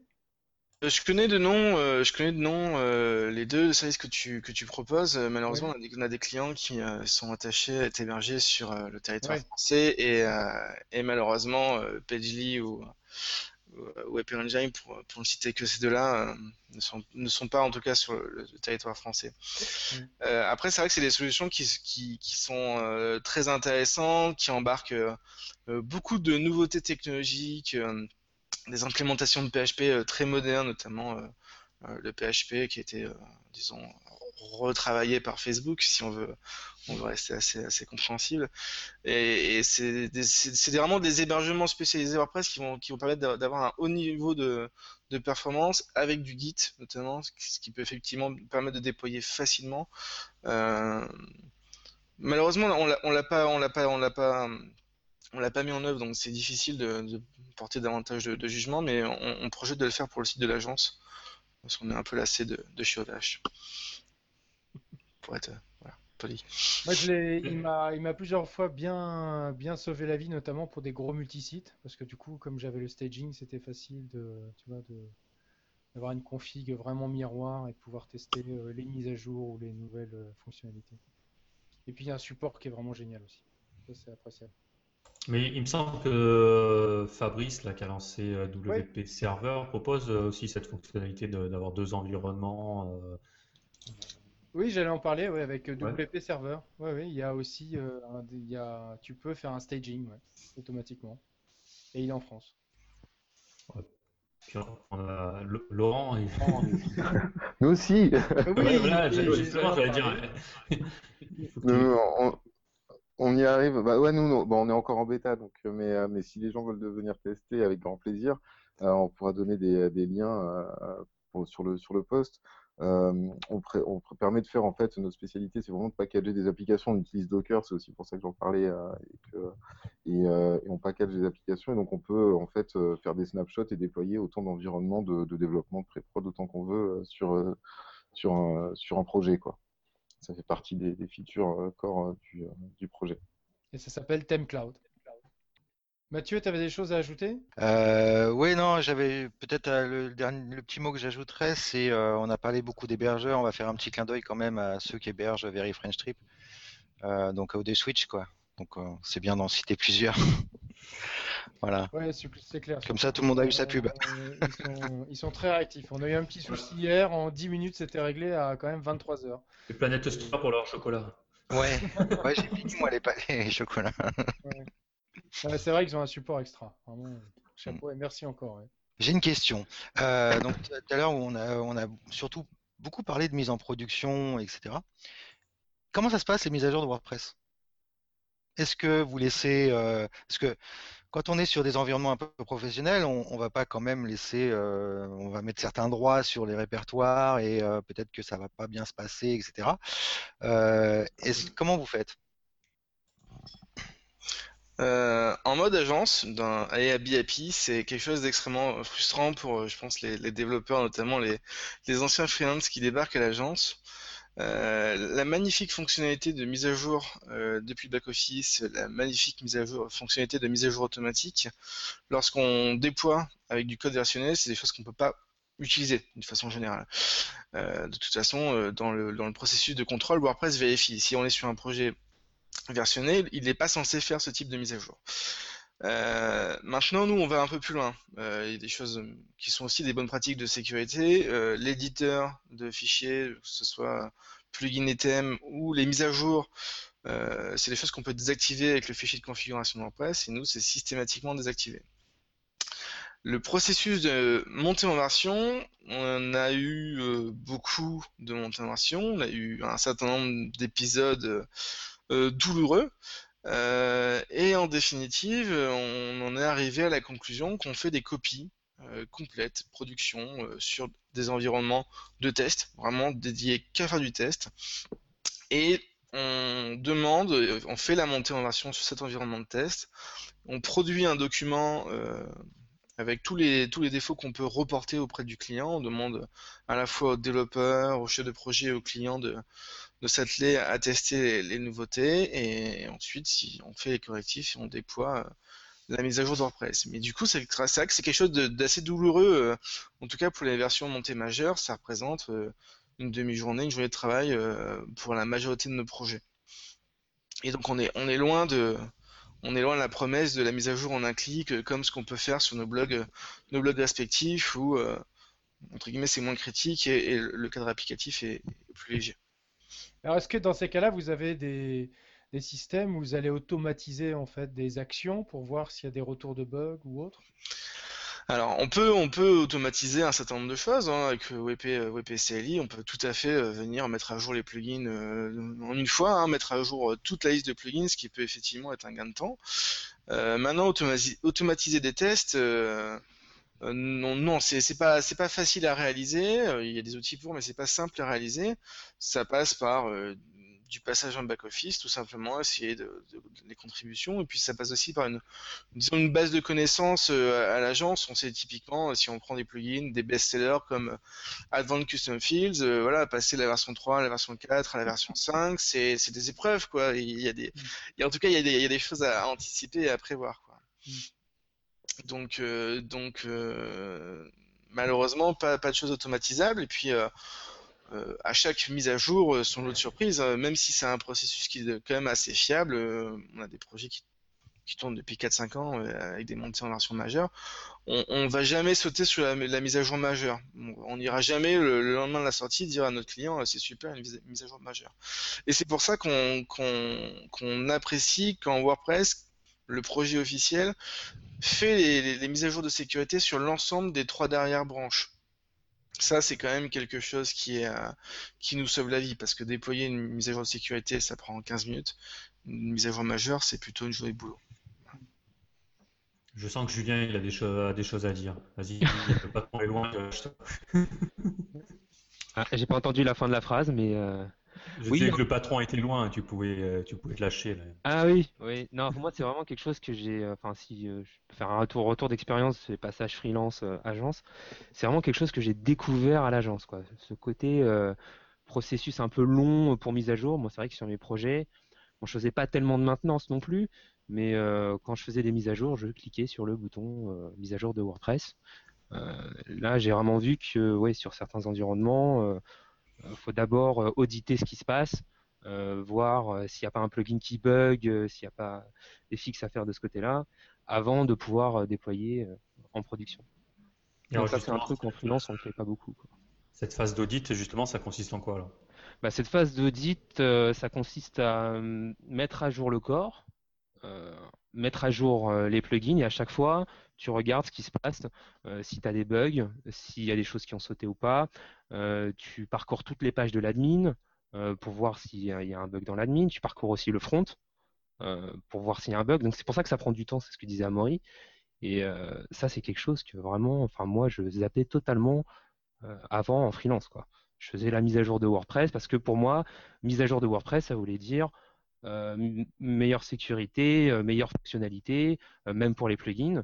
Euh, je connais de nom, euh, je connais de nom euh, les deux services que tu que tu proposes. malheureusement, on, a des, clients qui sont attachés à être hébergés sur le territoire français et, et malheureusement, Pagely ou ou Engine, pour, pour ne citer que ces deux-là, ne, sont, ne sont pas en tout cas sur le, territoire français. après, c'est vrai que c'est des solutions qui, qui, qui sont très intéressantes, qui embarquent euh, beaucoup de nouveautés technologiques, euh, des implémentations de PHP euh, très modernes, notamment le PHP qui a été, disons, retravaillé par Facebook, si on veut, on veut rester assez, compréhensible. Et, c'est vraiment des hébergements spécialisés WordPress qui vont, permettre d'avoir un haut niveau de, de, performance avec du Git, notamment, ce qui peut effectivement permettre de déployer facilement. Malheureusement, on l'a, pas, on l'a pas, on l'a pas, on l'a pas mis en œuvre, donc c'est difficile de, porter davantage de, jugement, mais on, projette de le faire pour le site de l'agence, parce qu'on est un peu lassé de, de. Pour être Moi, il m'a, il m'a plusieurs fois bien, bien sauvé la vie, notamment pour des gros multisites, parce que du coup, comme j'avais le staging, c'était facile de, tu vois, de, d'avoir une config vraiment miroir et de pouvoir tester euh, les mises à jour ou les nouvelles euh, fonctionnalités. Et puis il y a un support qui est vraiment génial aussi. Ça c'est appréciable. Mais il me semble que euh, Fabrice, là, qui a lancé WP Server, propose aussi cette fonctionnalité d'avoir deux environnements. Oui, j'allais en parler avec WP Server. Ouais, oui, il y a aussi, il y a, tu peux faire un staging automatiquement. Et il est en France. On a Laurent et Nous aussi. Oui, voilà, justement, j'allais dire. on, y arrive. Bah ouais, nous, bon, on est encore en bêta, donc, euh, mais, euh, mais si les gens veulent venir tester, avec grand plaisir, euh, on pourra donner des, des liens sur le sur le post. Euh, on, permet de faire en fait notre spécialité, c'est vraiment de packager des applications. On utilise Docker, c'est aussi pour ça que j'en parlais, euh, euh, et, on package des applications et donc on peut en fait faire des snapshots et déployer autant d'environnements de, développement de pré-prod autant qu'on veut sur sur un, projet. Ça fait partie des, features core du, du projet. Et ça s'appelle ThemeCloud. Mathieu, tu avais des choses à ajouter? Euh, Oui, non, j'avais peut-être euh, le, le petit mot que j'ajouterais, c'est euh, on a parlé beaucoup d'hébergeurs, on va faire un petit clin d'œil quand même à ceux qui hébergent Very French Trip, euh, donc OD Switch quoi. Donc c'est bien d'en citer plusieurs. voilà. Ouais, c'est clair. Comme ça, tout le monde a eu sa pub. ils, sont, très réactifs. On a eu un petit souci hier, en 10 minutes, c'était réglé à quand même 23 heures. Les planètes Store pour leur chocolat. Ouais, ouais j'ai fini moi les, les chocolats. Ouais c'est vrai qu'ils ont un support extra. Chapeau merci encore. J'ai une question. Euh, donc tout à l'heure, on a, surtout beaucoup parlé de mise en production, etc. Comment ça se passe les mises à jour de WordPress? Est-ce que vous laissez, euh, parce que quand on est sur des environnements un peu professionnels, on, ne va pas quand même laisser, euh, on va mettre certains droits sur les répertoires et peut-être que ça va pas bien se passer, etc. comment vous faites? Euh, en mode agence, d'un AIAB API, c'est quelque chose d'extrêmement frustrant pour, euh, je pense, les, développeurs, notamment les, anciens freelance qui débarquent à l'agence. Euh, la magnifique fonctionnalité de mise à jour depuis le back-office, la magnifique fonctionnalité de mise à jour automatique, lorsqu'on déploie avec du code versionnel, c'est des choses qu'on ne peut pas utiliser de façon générale. de toute façon, dans le processus de contrôle, WordPress vérifie. Si on est sur un projet versionné, il n'est pas censé faire ce type de mise à jour. Euh, maintenant, nous, on va un peu plus loin. Euh, il y a des choses qui sont aussi des bonnes pratiques de sécurité. Euh, l'éditeur de fichiers, que ce soit plugin et thème ou les mises à jour, c'est des choses qu'on peut désactiver avec le fichier de configuration WordPress et nous, c'est systématiquement désactivé. Le processus de montée en version, on a eu beaucoup de montées en version, on a eu un certain nombre d'épisodes douloureux. Euh, et en définitive, on en est arrivé à la conclusion qu'on fait des copies euh, complètes, production, sur des environnements de test, vraiment dédiés qu'à faire du test. Et on demande, on fait la montée en version sur cet environnement de test, on produit un document avec tous les, tous les défauts qu'on peut reporter auprès du client. On demande à la fois aux développeurs, aux chefs de projet et aux clients de, de s'atteler à tester les, nouveautés et ensuite si on fait les correctifs on déploie euh, la mise à jour de WordPress. Mais du coup, c'est que c'est quelque chose d'assez douloureux, euh, en tout cas pour les versions montées majeures, ça représente euh, une demi-journée, une journée de travail pour la majorité de nos projets. Et donc on est, on est loin de, on est loin de la promesse de la mise à jour en un clic, comme ce qu'on peut faire sur nos blogs, nos blogs respectifs, où entre guillemets c'est moins critique et, le cadre applicatif est plus léger. Alors, est-ce que dans ces cas-là, vous avez des, systèmes où vous allez automatiser en fait des actions pour voir s'il y a des retours de bugs ou autre? Alors, on peut, on peut automatiser un certain nombre de choses hein, avec WP, WP CLI. On peut tout à fait euh, venir mettre à jour les plugins euh, en une fois, hein, mettre à jour euh, toute la liste de plugins, ce qui peut effectivement être un gain de temps. maintenant, automatiser des tests, euh, non, non, c'est pas facile à réaliser. Euh, il y a des outils pour, mais c'est pas simple à réaliser. Ça passe par euh, du passage en back-office, tout simplement, essayer de, des contributions. Et puis ça passe aussi par une, base de connaissances à l'agence. On sait typiquement, si on prend des plugins, des best-sellers comme Advanced Custom Fields, voilà, passer de la version 3 à la version 4 à la version 5, c'est des épreuves, quoi. Il y a des, mm. en tout cas, il y, a des, il y a des choses à, anticiper et à prévoir, quoi. Mm. Donc, donc malheureusement, pas, pas de choses automatisables. Et puis, euh, euh, à chaque mise à jour, euh, son lot de surprises, même si c'est un processus qui est quand même assez fiable, on a des projets qui, qui tournent depuis 4-5 ans avec des montées en version majeure, on, on va jamais sauter sur la, mise à jour majeure. On n'ira jamais le, lendemain de la sortie dire à notre client c'est super une mise à jour majeure. Et c'est pour ça qu'on qu'on apprécie quand WordPress, le projet officiel, fait les, mises à jour de sécurité sur l'ensemble des trois dernières branches. Ça, c'est quand même quelque chose qui, est, euh, qui nous sauve la vie, parce que déployer une mise à jour de sécurité, ça prend 15 minutes. Une mise à jour majeure, c'est plutôt une journée de boulot. Je sens que Julien, il a des, choses, des choses à dire. Vas-y, il ne peut pas tomber loin. ah, J'ai pas entendu la fin de la phrase, mais... Euh, je oui, que le patron était loin, tu pouvais, euh, tu pouvais te lâcher. Ah oui, oui. Non, pour moi, c'est vraiment quelque chose que j'ai. Euh, enfin, si euh, je peux faire un retour, retour d'expérience, passage freelance agence, c'est vraiment quelque chose que j'ai découvert à l'agence, quoi. Ce côté processus un peu long pour mise à jour. Moi, c'est vrai que sur mes projets, bon, je faisais pas tellement de maintenance non plus, mais quand je faisais des mises à jour, je cliquais sur le bouton mise à jour de WordPress. là, j'ai vraiment vu que, ouais, sur certains environnements il euh, faut d'abord euh, auditer ce qui se passe, euh, voir s'il n'y a pas un plugin qui bug, s'il n'y a pas des fixes à faire de ce côté-là, avant de pouvoir déployer en production. Donc ça, c'est un truc en freelance, on ne fait pas beaucoup. Cette phase d'audit, justement, ça consiste en quoi alors? Bah, Cette phase d'audit, ça consiste à mettre à jour le corps, mettre à jour les plugins et à chaque fois, tu regardes ce qui se passe, si tu as des bugs, s'il y a des choses qui ont sauté ou pas, euh, tu parcours toutes les pages de l'admin euh, pour voir s'il y, a un bug dans l'admin. Tu parcours aussi le front euh, pour voir s'il y a un bug. Donc c'est pour ça que ça prend du temps, c'est ce que disait Amaury. Et ça, c'est quelque chose que vraiment, enfin moi, je zappais totalement avant en freelance. Je faisais la mise à jour de WordPress parce que pour moi, mise à jour de WordPress, ça voulait dire meilleure sécurité, meilleure fonctionnalité, même pour les plugins.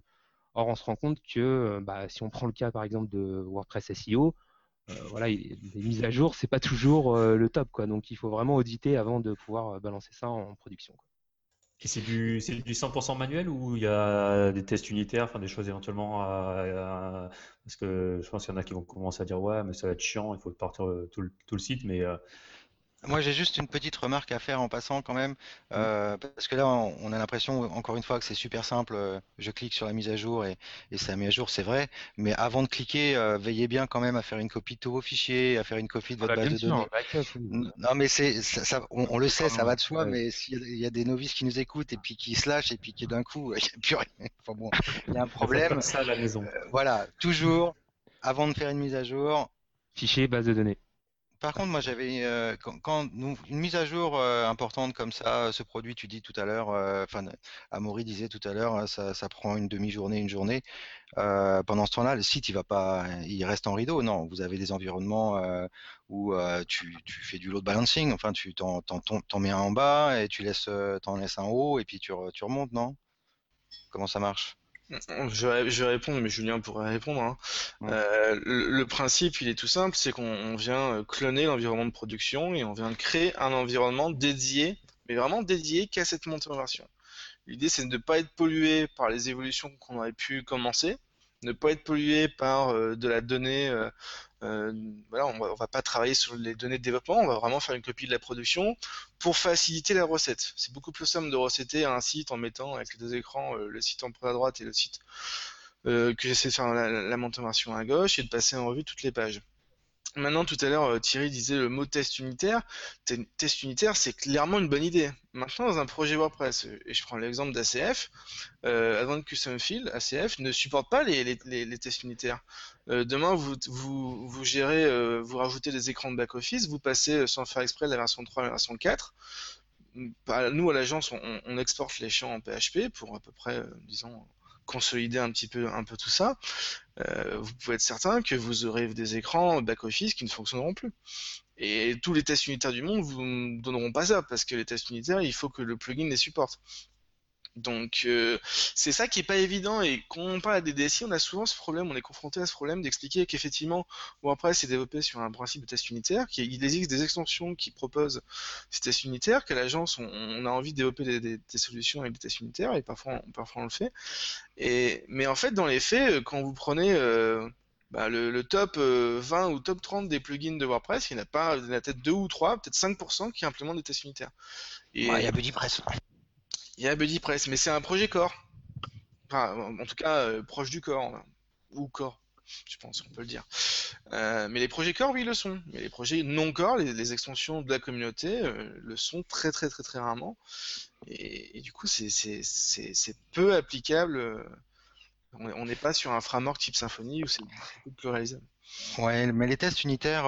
Or, on se rend compte que bah, si on prend le cas par exemple de WordPress SEO, euh, voilà, les mises à jour, c'est pas toujours euh, le top. Donc il faut vraiment auditer avant de pouvoir euh, balancer ça en production. C'est du, c'est du 100% manuel ou il y a des tests unitaires, enfin des choses éventuellement parce que je pense qu'il y en a qui vont commencer à dire ouais mais ça va être chiant, il faut partir tout le, tout le site, mais moi, j'ai juste une petite remarque à faire en passant quand même, mmh. euh, parce que là, on, a l'impression, encore une fois, que c'est super simple. Euh, je clique sur la mise à jour et, ça met à jour, c'est vrai. Mais avant de cliquer, euh, veillez bien quand même à faire une copie de tous vos fichiers, à faire une copie de ah votre bah, base de données. Non, mais c'est, ça, on, le sait, ça va de soi. Mais s'il y, a des novices qui nous écoutent et puis qui se lâchent et puis qui d'un coup, il n'y a plus rien. Enfin bon, il y a un problème. ça à la maison. voilà, toujours avant de faire une mise à jour. Fichier, base de données. Par contre, moi j'avais euh, quand, une mise à jour euh, importante comme ça ce produit, tu dis tout à l'heure, euh, enfin Amaury disait tout à l'heure, ça, prend une demi-journée, une journée. pendant ce temps-là, le site il va pas, il reste en rideau. Non, vous avez des environnements où tu, fais du load balancing, enfin tu t'en, mets un en bas et tu laisses, t'en laisses un haut et puis tu, tu remontes, non? Comment ça marche? Je vais, je vais, répondre, mais Julien pourrait répondre. Hein. Euh, le, principe, il est tout simple, c'est qu'on vient euh, cloner l'environnement de production et on vient créer un environnement dédié, mais vraiment dédié qu'à cette montée en version. L'idée, c'est de ne pas être pollué par les évolutions qu'on aurait pu commencer, ne pas être pollué par euh, de la donnée. Euh, voilà, on va, va pas travailler sur les données de développement, on va vraiment faire une copie de la production pour faciliter la recette. C'est beaucoup plus simple de recetter un site en mettant avec les deux écrans, le site en premier à droite et le site que j'essaie de faire la, la à gauche et de passer en revue toutes les pages. Maintenant, tout à l'heure, euh, Thierry disait le mot test unitaire. Test unitaire, c'est clairement une bonne idée. Maintenant, dans un projet WordPress, et je prends l'exemple d'ACF, euh, Advanced Custom Field, ACF, ne supporte pas les, tests unitaires. Euh, demain, vous, vous, gérez, vous rajoutez des écrans de back-office, vous passez sans faire exprès de la version 3 à la version 4. Bah, nous, à l'agence, on, on, exporte les champs en PHP pour à peu près, disons, consolider un petit peu, un peu tout ça, euh, vous pouvez être certain que vous aurez des écrans back-office qui ne fonctionneront plus. Et tous les tests unitaires du monde vous ne donneront pas ça, parce que les tests unitaires, il faut que le plugin les supporte. Donc euh, c'est ça qui est pas évident et quand on parle à des DSI, on a souvent ce problème, on est confronté à ce problème d'expliquer qu'effectivement WordPress est développé sur un principe de test unitaire, qu'il existe des extensions qui proposent ces tests unitaires, qu'à l'agence on, a envie de développer des, solutions avec des tests unitaires et parfois, on, parfois on le fait. Mais en fait dans les faits, euh, quand vous prenez euh, bah, le, top 20 ou top 30 des plugins de WordPress, il n'y en a pas, il y en a peut-être 2 ou 3, peut-être 5% qui implémentent des tests unitaires. Il y a BuddyPress. Il y a BuddyPress, mais c'est un projet core. Enfin, en tout cas, euh, proche du corps. Ou core, je pense qu'on peut le dire. Euh, mais les projets core, oui, le sont. Mais les projets non core, les, extensions de la communauté, euh, le sont très très très très rarement. Et, du coup, c'est peu applicable. On n'est pas sur un framework type Symfony où c'est beaucoup plus réalisable. Ouais, mais les tests unitaires,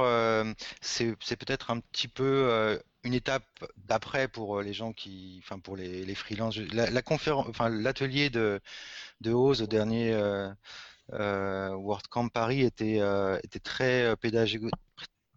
c'est peut-être un petit peu une étape d'après pour euh, les gens qui, enfin pour les, les freelances. La, conférence, enfin l'atelier de de Oz au dernier euh, euh, Paris était était très pédagogique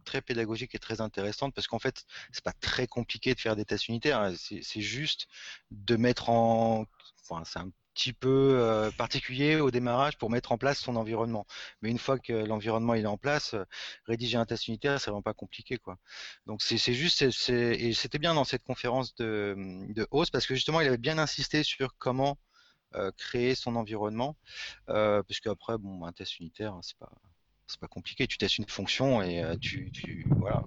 très pédagogique et très intéressante parce qu'en fait c'est pas très compliqué de faire des tests unitaires hein. c'est juste de mettre en enfin c'est un petit peu euh, particulier au démarrage pour mettre en place son environnement. Mais une fois que l'environnement est en place, euh, rédiger un test unitaire, c'est vraiment pas compliqué quoi. Donc c'est juste et c'était bien dans cette conférence de de parce que justement il avait bien insisté sur comment euh, créer son environnement parce qu'après bon un test unitaire c'est pas c'est pas compliqué, tu testes une fonction et tu, tu voilà.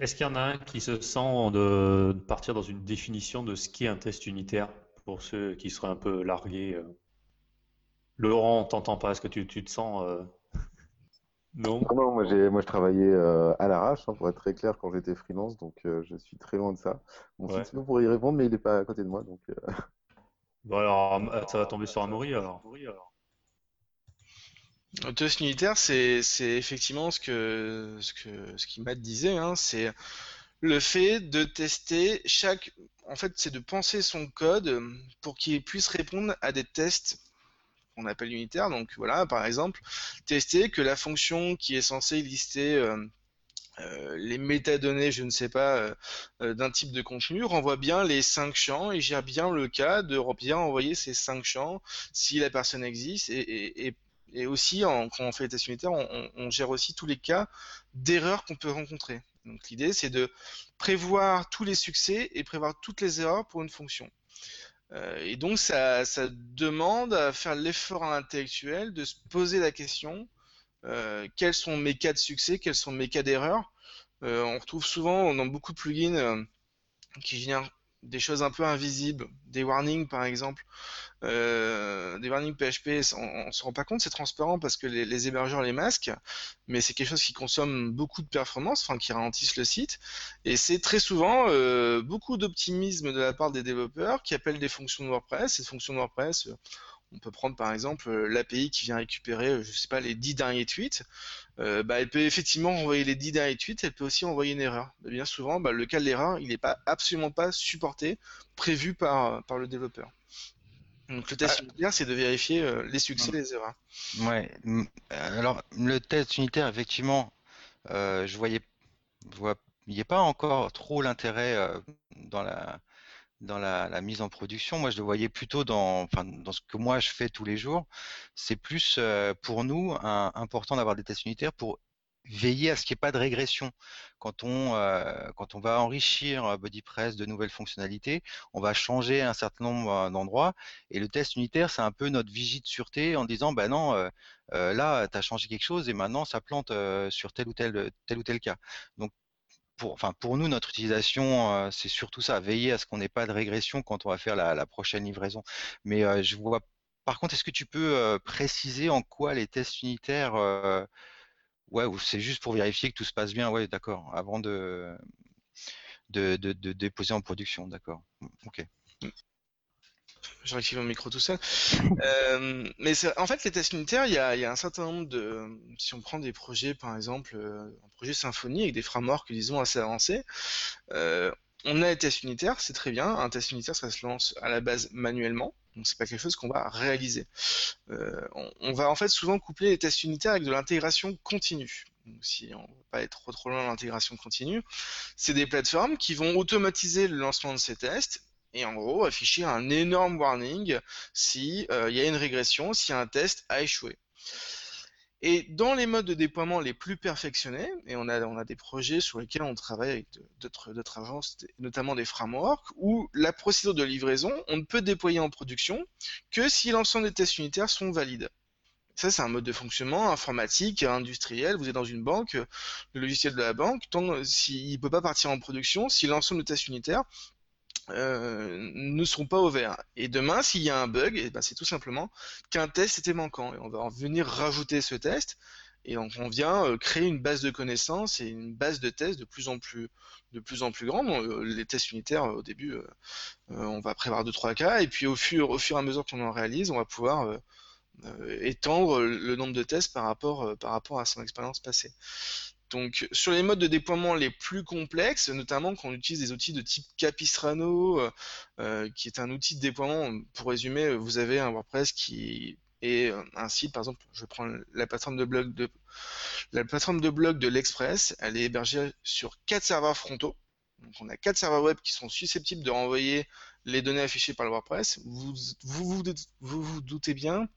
Est-ce qu'il y en a un qui se sent de partir dans une définition de ce qu'est un test unitaire? Pour ceux qui seraient un peu largués. Euh. Laurent, t'entends pas Est-ce que tu, te sens euh, Non? Non, moi, j'ai, moi je travaillais euh, à l'arrache, hein, pour être très clair, quand j'étais freelance, donc je suis très loin de ça. Mon ouais. pour y répondre, mais il n'est pas à côté de moi, donc. Bon alors, ça va tomber sur Amaury alors. Le test unitaire, c'est, effectivement ce que ce que ce qui Matt disait, hein, c'est le fait de tester chaque en fait, c'est de penser son code pour qu'il puisse répondre à des tests qu'on appelle unitaires. Donc voilà, par exemple, tester que la fonction qui est censée lister euh, euh, les métadonnées, je ne sais pas, euh, d'un type de contenu, renvoie bien les cinq champs et gère bien le cas de bien envoyer ces cinq champs si la personne existe et, aussi quand on fait les tests unitaires, on, on gère aussi tous les cas d'erreurs qu'on peut rencontrer. Donc l'idée, c'est de prévoir tous les succès et prévoir toutes les erreurs pour une fonction. Euh, et donc ça, demande à faire l'effort intellectuel de se poser la question euh, quels sont mes cas de succès, quels sont mes cas d'erreur. Euh, on retrouve souvent dans beaucoup de plugins qui génèrent des choses un peu invisibles, des warnings par exemple, euh, des warnings PHP, on, ne se rend pas compte, c'est transparent parce que les, hébergeurs les masquent, mais c'est quelque chose qui consomme beaucoup de performance, enfin qui ralentissent le site, et c'est très souvent euh, beaucoup d'optimisme de la part des développeurs qui appellent des fonctions de WordPress. Ces fonctions de WordPress, on peut prendre par exemple euh, l'API qui vient récupérer, euh, je sais pas, les 10 derniers tweets. Euh, bah, elle peut effectivement envoyer les 10 derniers tweets, elle peut aussi envoyer une erreur. Bah, bien souvent, bah, le cas de l'erreur, il n'est pas absolument pas supporté, prévu par, par le développeur. Donc le test ah. unitaire, c'est de vérifier les succès et les erreurs. Ouais. Alors le test unitaire, effectivement, je voyais, vois, il n'y a pas encore trop l'intérêt dans la dans la, mise en production. Moi, je le voyais plutôt dans, enfin, dans ce que moi je fais tous les jours. C'est plus euh, pour nous important d'avoir des tests unitaires pour veiller à ce qu'il n'y ait pas de régression. Quand on, euh, quand on va enrichir euh, BodyPress de nouvelles fonctionnalités, on va changer un certain nombre d'endroits. Et le test unitaire, c'est un peu notre vigie de sûreté en disant, ben non, là, tu as changé quelque chose et maintenant, ça plante sur tel ou tel, tel ou tel cas. Donc, pour, enfin, pour nous, notre utilisation, euh, c'est surtout ça, veiller à ce qu'on n'ait pas de régression quand on va faire la, prochaine livraison. Mais euh, je vois. Par contre, est-ce que tu peux euh, préciser en quoi les tests unitaires, ouais, ou c'est juste pour vérifier que tout se passe bien, ouais, d'accord, avant de de, de, de, déposer en production, d'accord. Ok je réactive mon micro tout seul. euh, mais en fait, les tests unitaires, il y a, un certain nombre de. Si on prend des projets, par exemple, euh, un projet Symfony avec des frameworks, disons, assez avancés, euh, on a les tests unitaires, c'est très bien. Un test unitaire, ça se lance à la base manuellement. Donc c'est pas quelque chose qu'on va réaliser. On, va en fait souvent coupler les tests unitaires avec de l'intégration continue. si on ne veut pas être trop trop loin dans l'intégration continue, c'est des plateformes qui vont automatiser le lancement de ces tests et en gros afficher un énorme warning si il y a une régression, si un test a échoué. Et dans les modes de déploiement les plus perfectionnés, et on a, on a des projets sur lesquels on travaille avec d'autres agences, notamment des frameworks, où la procédure de livraison, on ne peut déployer en production que si l'ensemble des tests unitaires sont valides. Ça, c'est un mode de fonctionnement informatique, industriel. Vous êtes dans une banque, le logiciel de la banque, tant s'il ne peut pas partir en production si l'ensemble des tests unitaires euh, ne seront pas ouverts. Et demain, s'il y a un bug, eh ben, c'est tout simplement qu'un test était manquant. Et on va venir rajouter ce test. Et donc on vient euh, créer une base de connaissances et une base de tests de plus en plus, de en grande. Euh, les tests unitaires, au début, on va prévoir 2-3 cas. Et puis au fur, et à mesure qu'on en réalise, on va pouvoir étendre le nombre de tests par rapport à son expérience passée. Donc sur les modes de déploiement les plus complexes, notamment quand on utilise des outils de type Capistrano, euh, euh, qui est un outil de déploiement, pour résumer, vous avez un WordPress qui est un site, par exemple, je prends la plateforme de blog de la plateforme de blog de l'Express, elle est hébergée sur quatre serveurs frontaux. Donc on a quatre serveurs web qui sont susceptibles de renvoyer les données affichées par le WordPress. Vous vous, vous, vous doutez bien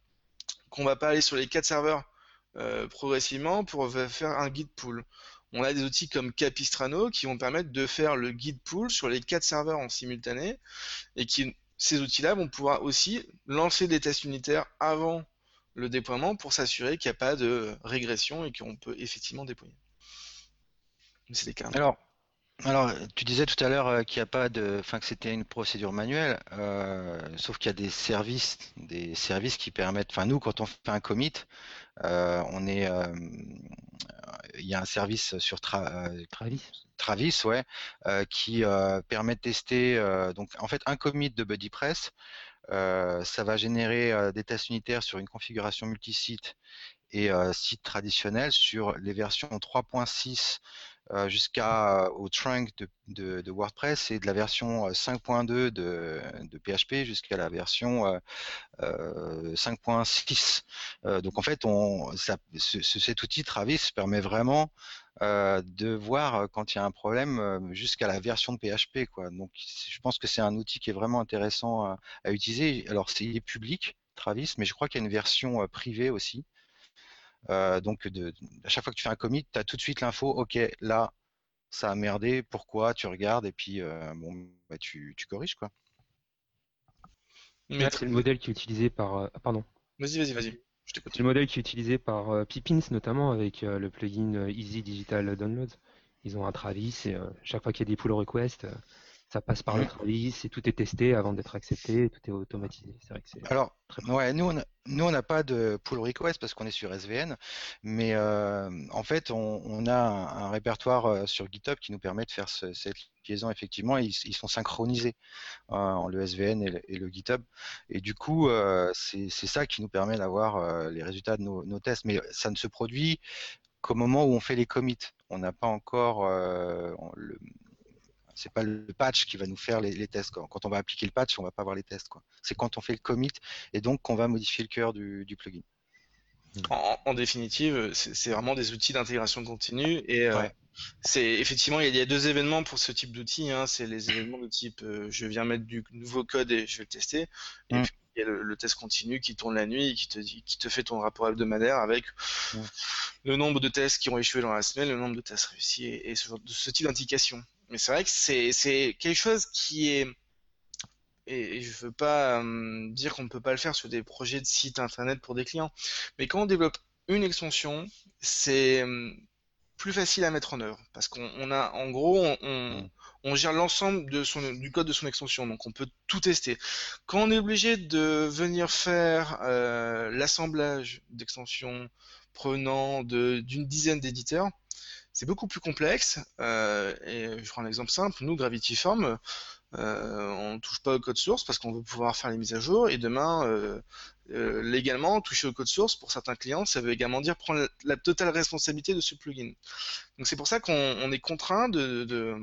qu'on va pas aller sur les quatre serveurs euh, progressivement pour faire un guide pool. On a des outils comme Capistrano qui vont permettre de faire le guide pool sur les quatre serveurs en simultané et qui ces outils-là vont pouvoir aussi lancer des tests unitaires avant le déploiement pour s'assurer qu'il n'y a pas de régression et qu'on peut effectivement déployer. C'est des cas. Alors, alors, tu disais tout à l'heure euh, qu'il n'y a pas de, enfin que c'était une procédure manuelle, euh, sauf qu'il y a des services, des services qui permettent. Enfin, nous, quand on fait un commit, on est, il y a un service sur Travis, Travis, ouais, qui permet de tester. donc, en fait, un commit de BuddyPress, ça va générer des tests unitaires sur une configuration multisite et site traditionnel sur les versions 3.6 euh, jusqu'au trunk de, WordPress et de la version 5.2 euh, de, PHP jusqu'à la version 5.6. Euh, donc en fait, on, cet outil Travis permet vraiment de voir quand il y a un problème jusqu'à la version de PHP. Quoi. Donc je pense que c'est un outil qui est vraiment intéressant à, utiliser. Alors c'est public, Travis, mais je crois qu'il y a une version privée aussi. Euh, donc, de, à chaque fois que tu fais un commit, tu as tout de suite l'info, ok, là, ça a merdé, pourquoi, tu regardes, et puis euh, bon, bah, tu, corriges, quoi. C'est le modèle qui est utilisé par. Euh, pardon. Vas-y, vas-y, vas-y. C'est le modèle qui est utilisé par Pippins, notamment avec le plugin Easy Digital Download. Ils ont un Travis et chaque fois qu'il y a des pull requests, ça passe par le Travis et tout est testé avant d'être accepté, tout est automatisé. C'est vrai que c'est Alors, ouais, nous on a, nous on n'a pas de pull request parce qu'on est sur SVN, mais euh, en fait on, a un, répertoire euh, sur GitHub qui nous permet de faire cette liaison effectivement. Ils, ils sont synchronisés en le SVN et le, GitHub, et du coup euh, c'est ça qui nous permet d'avoir les résultats de nos, nos, tests. Mais ça ne se produit qu'au moment où on fait les commits. On n'a pas encore le, c'est pas le patch qui va nous faire les, tests. Quand on va appliquer le patch, on va pas voir les tests. C'est quand on fait le commit et donc qu'on va modifier le cœur du, plugin. En, définitive, c'est vraiment des outils d'intégration continue et euh, c'est effectivement il y, a, deux événements pour ce type d'outils. Hein. c'est les événements de type euh, je viens mettre du nouveau code et je vais le tester. Et mm. puis il y a le, test continu qui tourne la nuit et qui te qui te fait ton rapport hebdomadaire avec mm. le nombre de tests qui ont échoué dans la semaine, le nombre de tests réussis et, ce, ce type d'indication. Mais c'est vrai que c'est quelque chose qui est et je veux pas euh, dire qu'on ne peut pas le faire sur des projets de site internet pour des clients, mais quand on développe une extension, c'est euh, plus facile à mettre en œuvre. Parce qu'on a en gros on, on, gère l'ensemble du code de son extension, donc on peut tout tester. Quand on est obligé de venir faire euh, l'assemblage d'extensions prenant d'une dizaine d'éditeurs, c'est beaucoup plus complexe. Euh, je prends un exemple simple. Nous, Gravity Form, euh, on ne touche pas au code source parce qu'on veut pouvoir faire les mises à jour. Et demain, euh, légalement, toucher au code source pour certains clients, ça veut également dire prendre la, totale responsabilité de ce plugin. Donc c'est pour ça qu'on est contraint de,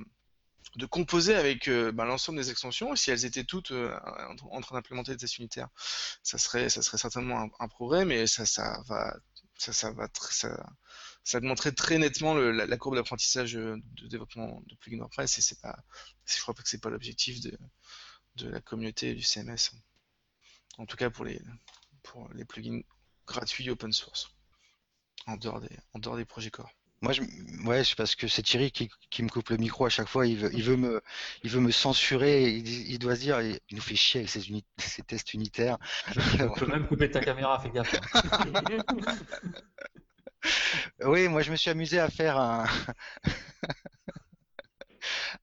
composer avec ben, l'ensemble des extensions. Et si elles étaient toutes en train d'implémenter des tests unitaires, ça serait, certainement un, progrès, mais ça, va, ça, va, ça, ça montrait très nettement la, courbe d'apprentissage de développement de plugin WordPress et c'est pas, je crois pas que c'est pas l'objectif de, de la communauté du CMS. En tout cas pour les, pour les plugins gratuits open source, en dehors des, en dehors des projets core. Moi, je, ouais, c'est parce que c'est Thierry qui, qui, me coupe le micro à chaque fois. Il veut, il veut me, il veut me censurer. Il, doit se dire, il, nous fait chier avec ses, ses tests unitaires. Je peux même couper ta caméra, fais gaffe. oui, moi, je me suis amusé à faire un,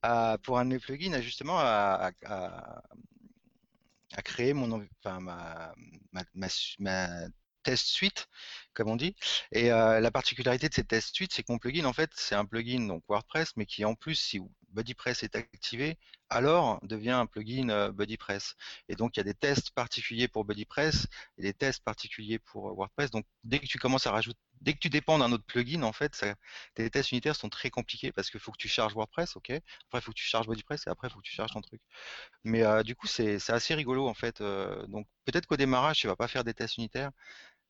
pour un de mes plugins, justement, à, créer mon, ma test suite, comme on dit. Et euh, la particularité de cette test suite, c'est que mon plugin, en fait, c'est un plugin donc WordPress, mais qui en plus, si BuddyPress est activé, alors devient un plugin euh, BuddyPress. Et donc, il y a des tests particuliers pour BuddyPress et des tests particuliers pour euh, WordPress. Donc, dès que tu commences à rajouter, dès que tu dépends d'un autre plugin, en fait, tes tests unitaires sont très compliqués parce qu'il faut que tu charges WordPress, ok. Après, il faut que tu charges BuddyPress et après, il faut que tu charges ton truc. Mais du coup, c'est assez rigolo, en fait. donc, peut-être qu'au démarrage, tu vas pas faire des tests unitaires,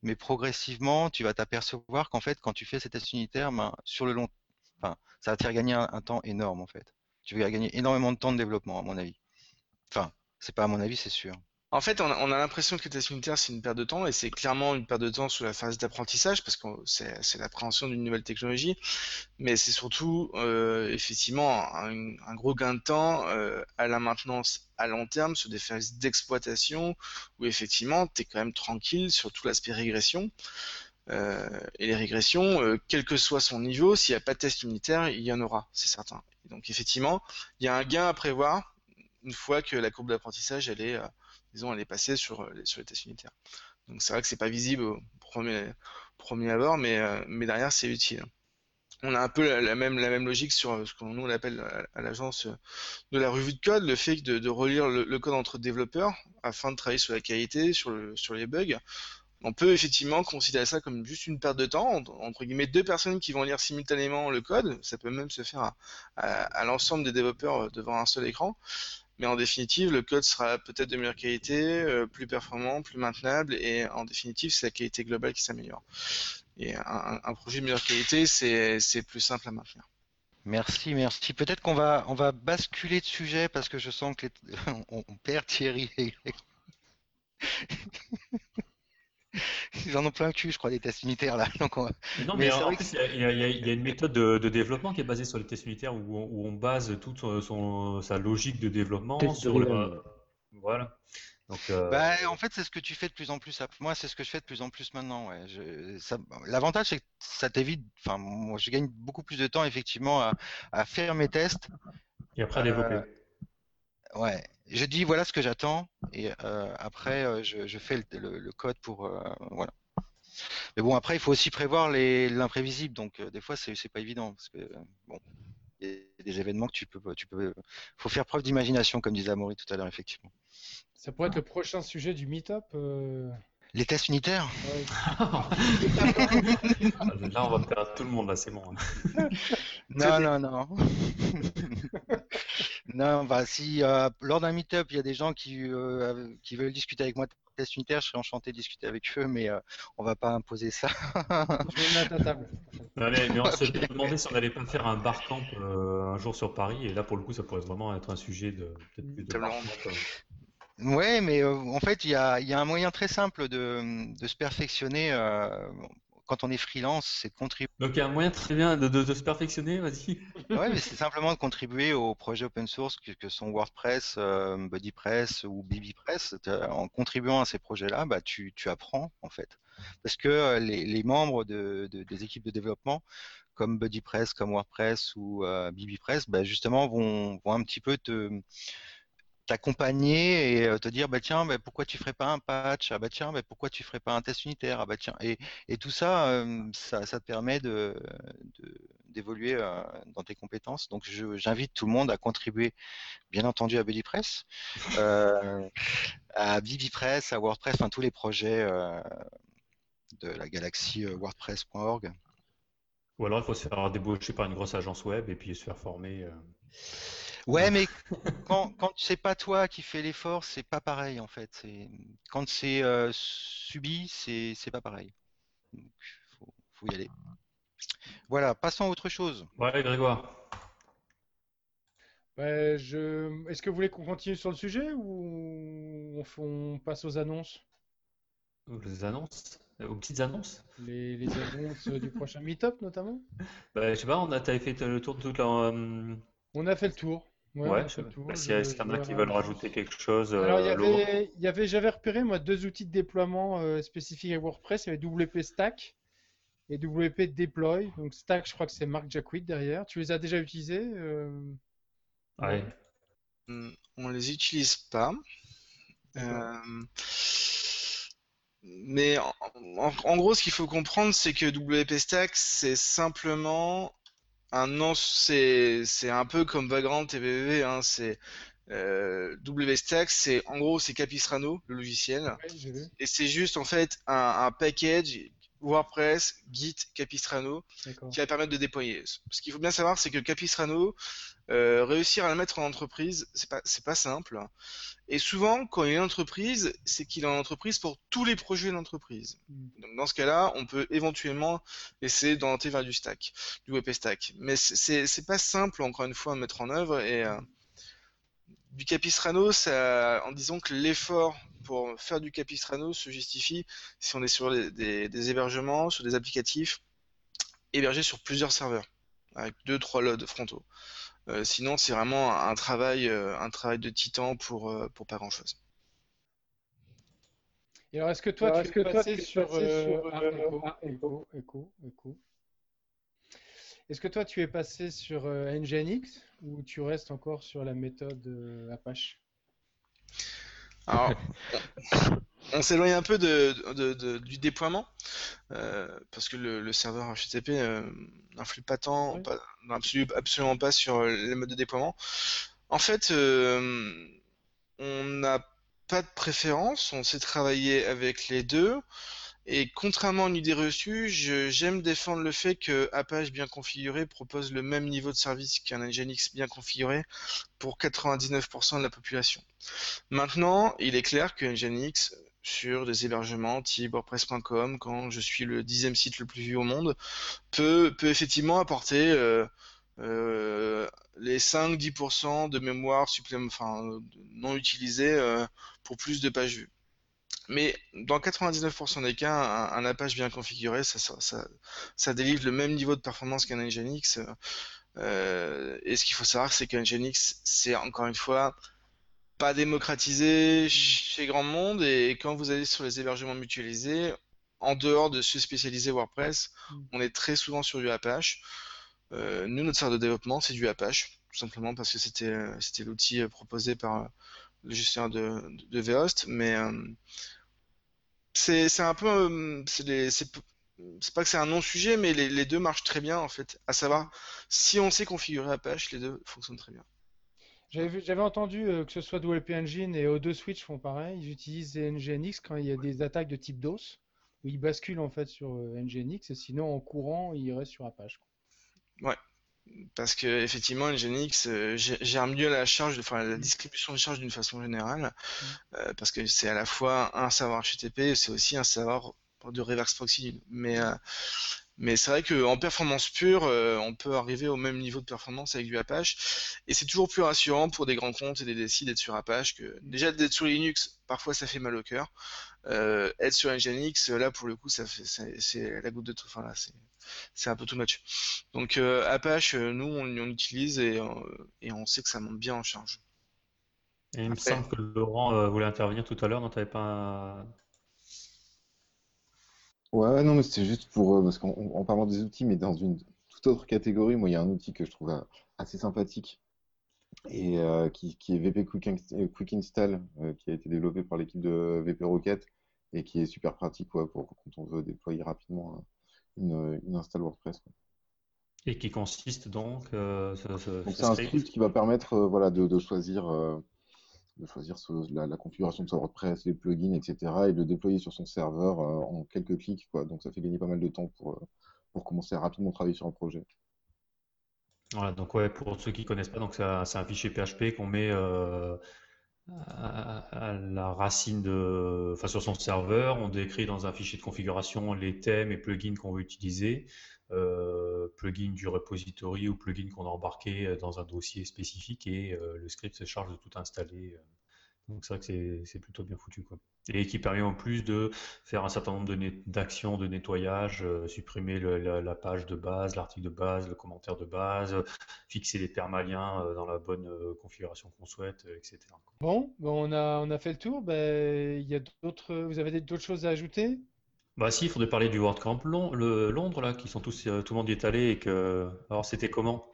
mais progressivement, tu vas t'apercevoir qu'en fait, quand tu fais ces tests unitaires, ben, sur le long, enfin, ça va te faire gagner un, temps énorme en fait. Tu vas gagner énormément de temps de développement, à mon avis. Enfin, c'est pas à mon avis, c'est sûr. En fait, on a, l'impression que les tests unitaires, c'est une perte de temps, et c'est clairement une perte de temps sous la phase d'apprentissage, parce que c'est l'appréhension d'une nouvelle technologie, mais c'est surtout euh, effectivement un, gros gain de temps euh, à la maintenance à long terme sur des phases d'exploitation, où effectivement, tu es quand même tranquille sur tout l'aspect régression. Euh, et les régressions, quel que soit son niveau, s'il n'y a pas de test unitaire, il y en aura, c'est certain. donc effectivement, il y a un gain à prévoir une fois que la courbe d'apprentissage elle est disons, elle est passée sur, euh, sur les tests unitaires. Donc c'est vrai que c'est pas visible au premier, premier abord, mais, euh, mais derrière c'est utile. On a un peu la, même, la même logique sur euh, ce qu'on nous appelle à, l'agence de la revue de code, le fait de, relire le, code entre développeurs afin de travailler sur la qualité, sur, le, sur les bugs. On peut effectivement considérer ça comme juste une perte de temps, entre guillemets deux personnes qui vont lire simultanément le code, ça peut même se faire à l'ensemble des développeurs devant un seul écran mais en définitive, le code sera peut-être de meilleure qualité, euh, plus performant, plus maintenable, et en définitive, c'est la qualité globale qui s'améliore. Et un, projet de meilleure qualité, c'est plus simple à maintenir. Merci, merci. Peut-être qu'on va, on va basculer de sujet parce que je sens que on, perd Thierry. J'en ai plein le cul, je crois, des tests unitaires là. Non, mais, en fait, il y, a une méthode de, développement qui est basée sur les tests unitaires où, on, base toute son, sa logique de développement sur le. Voilà. Donc, euh, bah, en fait, c'est ce que tu fais de plus en plus. Moi, c'est ce que je fais de plus en plus maintenant. Ouais. L'avantage, c'est que ça t'évite. Enfin, moi, je gagne beaucoup plus de temps, effectivement, à, faire mes tests. Et après à développer. Euh, Ouais, je dis voilà ce que j'attends et euh, après euh, je, fais le, code pour euh, voilà. Mais bon après il faut aussi prévoir l'imprévisible donc des fois c'est pas évident parce que bon il y a des événements que tu peux tu peux faut faire preuve d'imagination comme disait Amaury tout à l'heure effectivement. Ça pourrait être le prochain sujet du meet-up. Les tests unitaires? Là, on va perdre tout le monde, là, c'est bon. Non, non, non. non, bah, si euh, lors d'un meet-up, il y a des gens qui, euh, qui veulent discuter avec moi de tests unitaires, je serais enchanté de discuter avec eux, mais euh, on va pas imposer ça. je vais mettre à table. mais, on se demandait si on n'allait pas faire un bar camp un jour sur Paris, et là, pour le coup, ça pourrait vraiment être un sujet de, Ouais, mais euh, en fait, il y a, y a, un moyen très simple de, de se perfectionner euh, quand on est freelance, c'est de contribuer. Donc il y a un moyen très bien de, de, se perfectionner, vas-y. ouais, mais c'est simplement de contribuer aux projets open source que, sont WordPress, euh, BuddyPress ou BBPress. En contribuant à ces projets-là, bah, tu, tu apprends en fait. Parce que les, les membres de, des équipes de développement comme BuddyPress, comme WordPress ou euh, BBPress, bah, justement vont, vont un petit peu te t'accompagner et euh, te dire bah tiens bah, pourquoi tu ferais pas un patch? Ah bah tiens bah, pourquoi tu ferais pas un test unitaire? Ah bah tiens et, et tout ça, euh, ça, ça te permet de d'évoluer euh, dans tes compétences. Donc j'invite tout le monde à contribuer bien entendu à BuddyPress euh, à BibPress à WordPress enfin tous les projets de la galaxie WordPress.org ou alors il faut se faire débaucher par une grosse agence web et puis se faire former Ouais, mais quand, quand c'est pas toi qui fais l'effort, c'est pas pareil en fait. Quand c'est euh, subi, c'est pas pareil. Donc, faut, faut y aller. Voilà, passons à autre chose. Ouais, Grégoire. je... Est-ce que vous voulez qu'on continue sur le sujet ou on, passe aux annonces? Les annonces? Aux petites annonces? Les, annonces du prochain meet-up notamment? Bah, Je sais pas, on a fait le tour de toute la... Euh, on a fait le tour. Ouais, je... bah, s'il y, en a qui veulent rajouter quelque chose. Alors, il y euh, avait, y avait j'avais repéré moi deux outils de déploiement euh, spécifiques à WordPress. Il y avait WP Stack et WP Deploy. Donc Stack, je crois que c'est Mark Jacquid derrière. Tu les as déjà utilisés euh... Ouais. Hmm, on les utilise pas. Euh... Mais en, en, gros, ce qu'il faut comprendre, c'est que WP Stack, c'est simplement un nom, c'est un peu comme Vagrant et hein, c'est euh, WStack, c'est en gros c'est Capistrano, le logiciel, et c'est juste en fait un, un, package WordPress, Git, Capistrano qui va permettre de déployer. Ce qu'il faut bien savoir, c'est que Capistrano, euh, réussir à le mettre en entreprise, c'est pas c'est pas simple. Et souvent, quand il est en entreprise, c'est qu'il est en entreprise pour tous les projets de l'entreprise. Hmm. Donc dans ce cas-là, on peut éventuellement essayer d'orienter vers du stack, du WP stack. Mais c'est c'est pas simple encore une fois à mettre en œuvre et euh, du Capistrano, ça, en disant que l'effort pour faire du Capistrano se justifie si on est sur des, hébergements, sur des applicatifs hébergés sur plusieurs serveurs, avec deux, trois loads frontaux. Euh, sinon, c'est vraiment un travail, euh, un travail de titan pour, euh, pour pas grand-chose. Et alors, est-ce que toi, tu, es passé sur, Est-ce que toi, tu es passé sur Nginx ou tu restes encore sur la méthode Apache? Alors, on, s'éloigne un peu de, du déploiement, euh, parce que le, serveur HTTP euh, n'influe pas tant, absolument pas sur les modes de déploiement. En fait, euh, on n'a pas de préférence, on sait travailler avec les deux. Et contrairement à une idée reçue, j'aime défendre le fait que Apache bien configuré propose le même niveau de service qu'un Nginx bien configuré pour 99% de la population. Maintenant, il est clair que Nginx, sur des hébergements type WordPress.com, quand je suis le dixième site le plus vu au monde, peut, effectivement apporter euh, euh, les 5-10% de mémoire supplémentaire, non utilisée euh, pour plus de pages vues. Mais dans 99% des cas, un, Apache bien configuré, ça, délivre le même niveau de performance qu'un Nginx. Euh, et ce qu'il faut savoir, c'est qu'un Nginx, c'est encore une fois pas démocratisé chez grand monde. Et quand vous allez sur les hébergements mutualisés, en dehors de se spécialiser WordPress, mm. on est très souvent sur du Apache. Euh, nous, notre serveur de développement, c'est du Apache, tout simplement parce que c'était c'était l'outil euh, proposé par le gestionnaire de, de, Vhost. Mais c'est un peu. Euh, c'est pas que c'est un non-sujet, mais les, deux marchent très bien en fait. À savoir, si on sait configurer Apache, les deux fonctionnent très bien. J'avais entendu euh, que ce soit WP Engine et O2 Switch font pareil. Ils utilisent Nginx quand il y a des attaques de type DOS, où ils basculent en fait sur euh, Nginx et sinon en courant, ils restent sur Apache. Ouais, parce que effectivement Nginx euh, gère mieux la charge, enfin la distribution de charge d'une façon générale, mm. euh, parce que c'est à la fois un serveur HTTP, c'est aussi un serveur de reverse proxy. Mais mais c'est vrai qu'en performance pure, on peut arriver au même niveau de performance avec du Apache, et c'est toujours plus rassurant pour des grands comptes et des décides d'être sur Apache que déjà d'être sur Linux. Parfois, ça fait mal au cœur. être sur Nginx, là pour le coup, ça fait c'est la goutte de tout. Enfin là, c'est c'est un peu too much. Donc euh, Apache, euh, nous, on, utilise et, euh, et, on sait que ça monte bien en charge. Et il me semble que Laurent voulait intervenir tout à l'heure, non, t'avais pas Ouais, non, mais c'était juste pour. parce qu'en parlant des outils, mais dans une toute autre catégorie, moi, il y a un outil que je trouve assez sympathique et qui, qui, est VP Quick, Install, qui a été développé par l'équipe de VP Rocket et qui est super pratique pour quand on veut déployer rapidement une, une install WordPress. Et qui consiste donc, euh, c'est un script qui va permettre euh, voilà, de, choisir, euh, de choisir la, configuration de son WordPress, les plugins, etc. et de le déployer sur son serveur en quelques clics. Donc ça fait gagner pas mal de temps pour, pour commencer à rapidement travailler sur un projet. Voilà, donc ouais, pour ceux qui connaissent pas, c'est un, fichier PHP qu'on met à, la racine de, enfin, sur son serveur, on décrit dans un fichier de configuration les thèmes et plugins qu'on veut utiliser, euh, plugin du repository ou plugin qu'on a embarqué dans un dossier spécifique et euh, le script se charge de tout installer. Euh. Donc c'est vrai que c'est plutôt bien foutu. Quoi. Et qui permet en plus de faire un certain nombre d'actions de, nettoyage, euh, supprimer la, page de base, l'article de base, le commentaire de base, fixer les permaliens euh, dans la bonne euh, configuration qu'on souhaite, etc. Bon, bon, on, a, on a fait le tour. Ben, y a d'autres, vous avez d'autres choses à ajouter? Bah si, il faudrait parler du WordCamp le, Londres là, qui sont tous, tout le monde y est allé et que, alors c'était comment?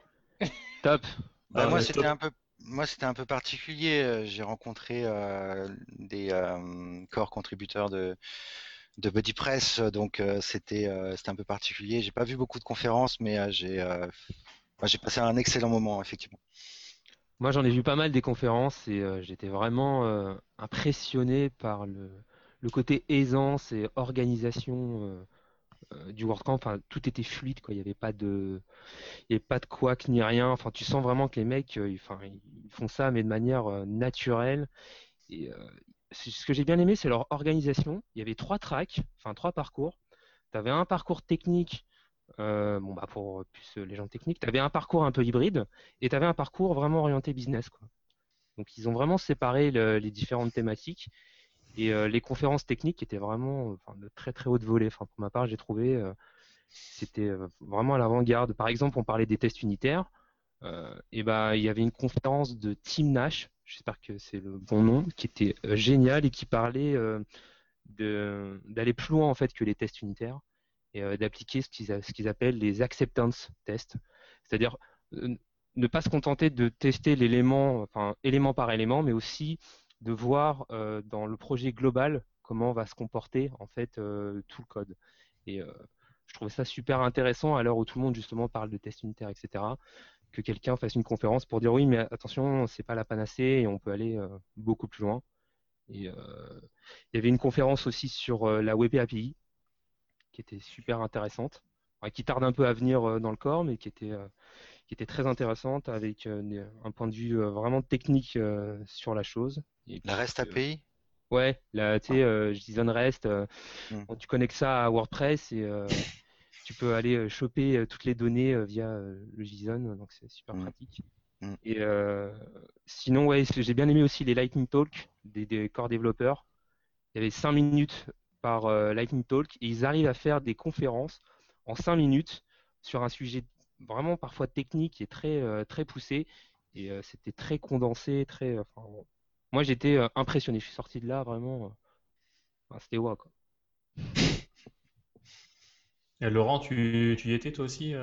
Top. Bah, ah, moi c'était un peu moi, c'était un peu particulier. Euh, j'ai rencontré euh, des euh, corps contributeurs de, de BuddyPress, donc c'était un peu particulier. J'ai pas vu beaucoup de conférences, mais j'ai passé un excellent moment, effectivement. Moi, j'en ai vu pas mal des conférences et j'étais vraiment impressionné par le, le côté aisance et organisation euh, du WordCamp, enfin, tout était fluide, quoi. Il n'y avait pas de, il pas de ni rien. Enfin, tu sens vraiment que les mecs, euh, enfin, ils font ça, mais de manière euh, naturelle. Et ce que j'ai bien aimé, c'est leur organisation. Il y avait trois tracks, enfin trois parcours. Tu avais un parcours technique, bon bah pour plus les gens techniques. Tu avais un parcours un peu hybride et tu avais un parcours vraiment orienté business, quoi. Donc ils ont vraiment séparé les différentes thématiques. Et euh, les conférences techniques étaient vraiment de très très haute volée. Enfin, pour ma part, j'ai trouvé euh, c'était euh, vraiment à l'avant-garde. Par exemple, on parlait des tests unitaires. et ben, il y avait une conférence de Tim Nash, j'espère que c'est le bon nom, qui était génial et qui parlait d'aller plus loin en fait que les tests unitaires et d'appliquer ce qu'ils appellent les acceptance tests, c'est-à-dire ne pas se contenter de tester l'élément, enfin élément par élément, mais aussi de voir euh, dans le projet global comment va se comporter en fait euh, tout le code. Et euh, je trouvais ça super intéressant à l'heure où tout le monde justement parle de tests unitaires, etc. Que quelqu'un fasse une conférence pour dire oui, mais attention, c'est pas la panacée et on peut aller beaucoup plus loin. Et il y avait une conférence aussi sur la Web API qui était super intéressante, qui tarde un peu à venir dans le corps, mais qui était qui était très intéressante avec euh, un point de vue euh, vraiment technique euh, sur la chose. la REST API Ouais, la, tu sais, JSON REST, hmm. tu connectes ça à WordPress et tu peux aller choper toutes les données via le JSON, donc c'est super hmm. pratique. Hmm. Et sinon, ouais, j'ai bien aimé aussi les Lightning Talk des, des corps développeurs. Il y avait 5 minutes par Lightning Talk et ils arrivent à faire des conférences en 5 minutes sur un sujet vraiment parfois technique et très, euh, très poussé. Et euh, c'était très condensé, très. Moi, j'étais euh, impressionné. Je suis sorti de là vraiment. c'était waouh, quoi. Et Laurent, tu, tu, y étais toi aussi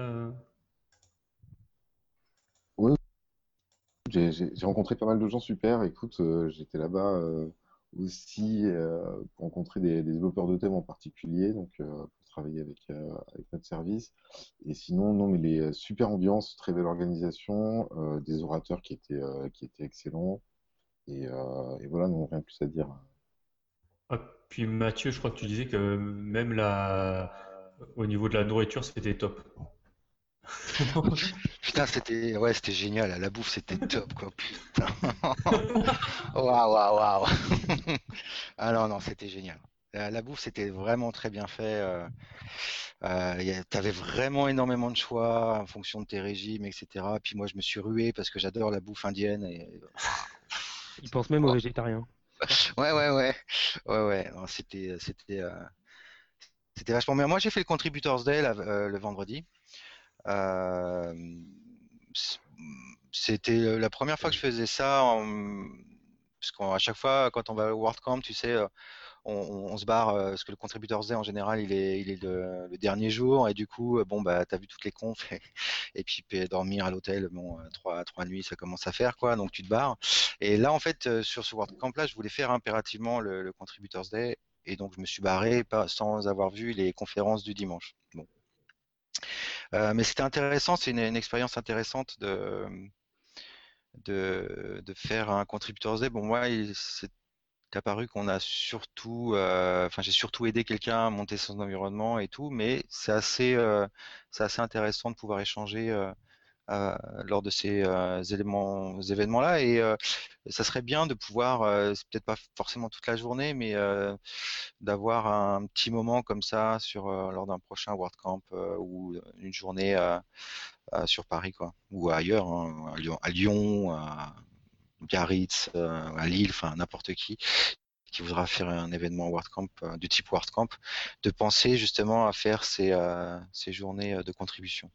Oui, j'ai rencontré pas mal de gens super. Écoute, j'étais là-bas aussi pour rencontrer des, développeurs de thèmes en particulier. Donc, travailler avec, euh, avec notre service. Et sinon, non, mais les euh, super ambiances, très belle organisation, euh, des orateurs qui étaient, qui étaient excellents. Et, et voilà, non, rien de plus à dire. Ah, puis Mathieu, je crois que tu disais que même la... au niveau de la nourriture, c'était top. Putain, c'était ouais, c'était génial. La bouffe, c'était top, quoi. Putain. Waouh, waouh, waouh. ah non, non, c'était génial. La, bouffe, c'était vraiment très bien fait. Euh, euh, tu avais vraiment énormément de choix en fonction de tes régimes, etc. Puis moi, je me suis rué parce que j'adore la bouffe indienne. Et... Ils pensent même aux végétariens. Ouais, ouais, ouais. Ouais, ouais. C'était, c'était, euh, c'était vachement bien. Moi, j'ai fait le Contributors Day le vendredi. c'était la première fois que je faisais ça. Parce qu'à chaque fois, quand on va au WordCamp, tu sais, on, se barre euh, parce que le contributeur Z en général il est, le, dernier jour. Et du coup euh, bon bah t'as vu toutes les confs et, puis dormir à l'hôtel bon euh, trois trois nuits ça commence à faire quoi. Donc tu te barres. Et là en fait sur ce WordCamp là je voulais faire impérativement le, le Contributors Day et donc je me suis barré sans avoir vu les conférences du dimanche. Bon. Mais c'était intéressant c'est une, expérience intéressante de de, de, faire un contributeur Day. Bon, moi, c'est apparu qu'on a surtout, euh, enfin j'ai surtout aidé quelqu'un à monter son environnement et tout, mais c'est assez, euh, assez intéressant de pouvoir échanger euh, lors de ces éléments, événements-là. Et ça serait bien de pouvoir, c'est peut-être pas forcément toute la journée, mais d'avoir un petit moment comme ça sur lors d'un prochain WordCamp ou une journée sur Paris, quoi, ou ailleurs, hein, à Lyon, à, Lyon, à Biarritz, à Lille, enfin n'importe qui qui voudra faire un événement WordCamp du type WordCamp, de penser justement à faire ces, ces journées de contribution.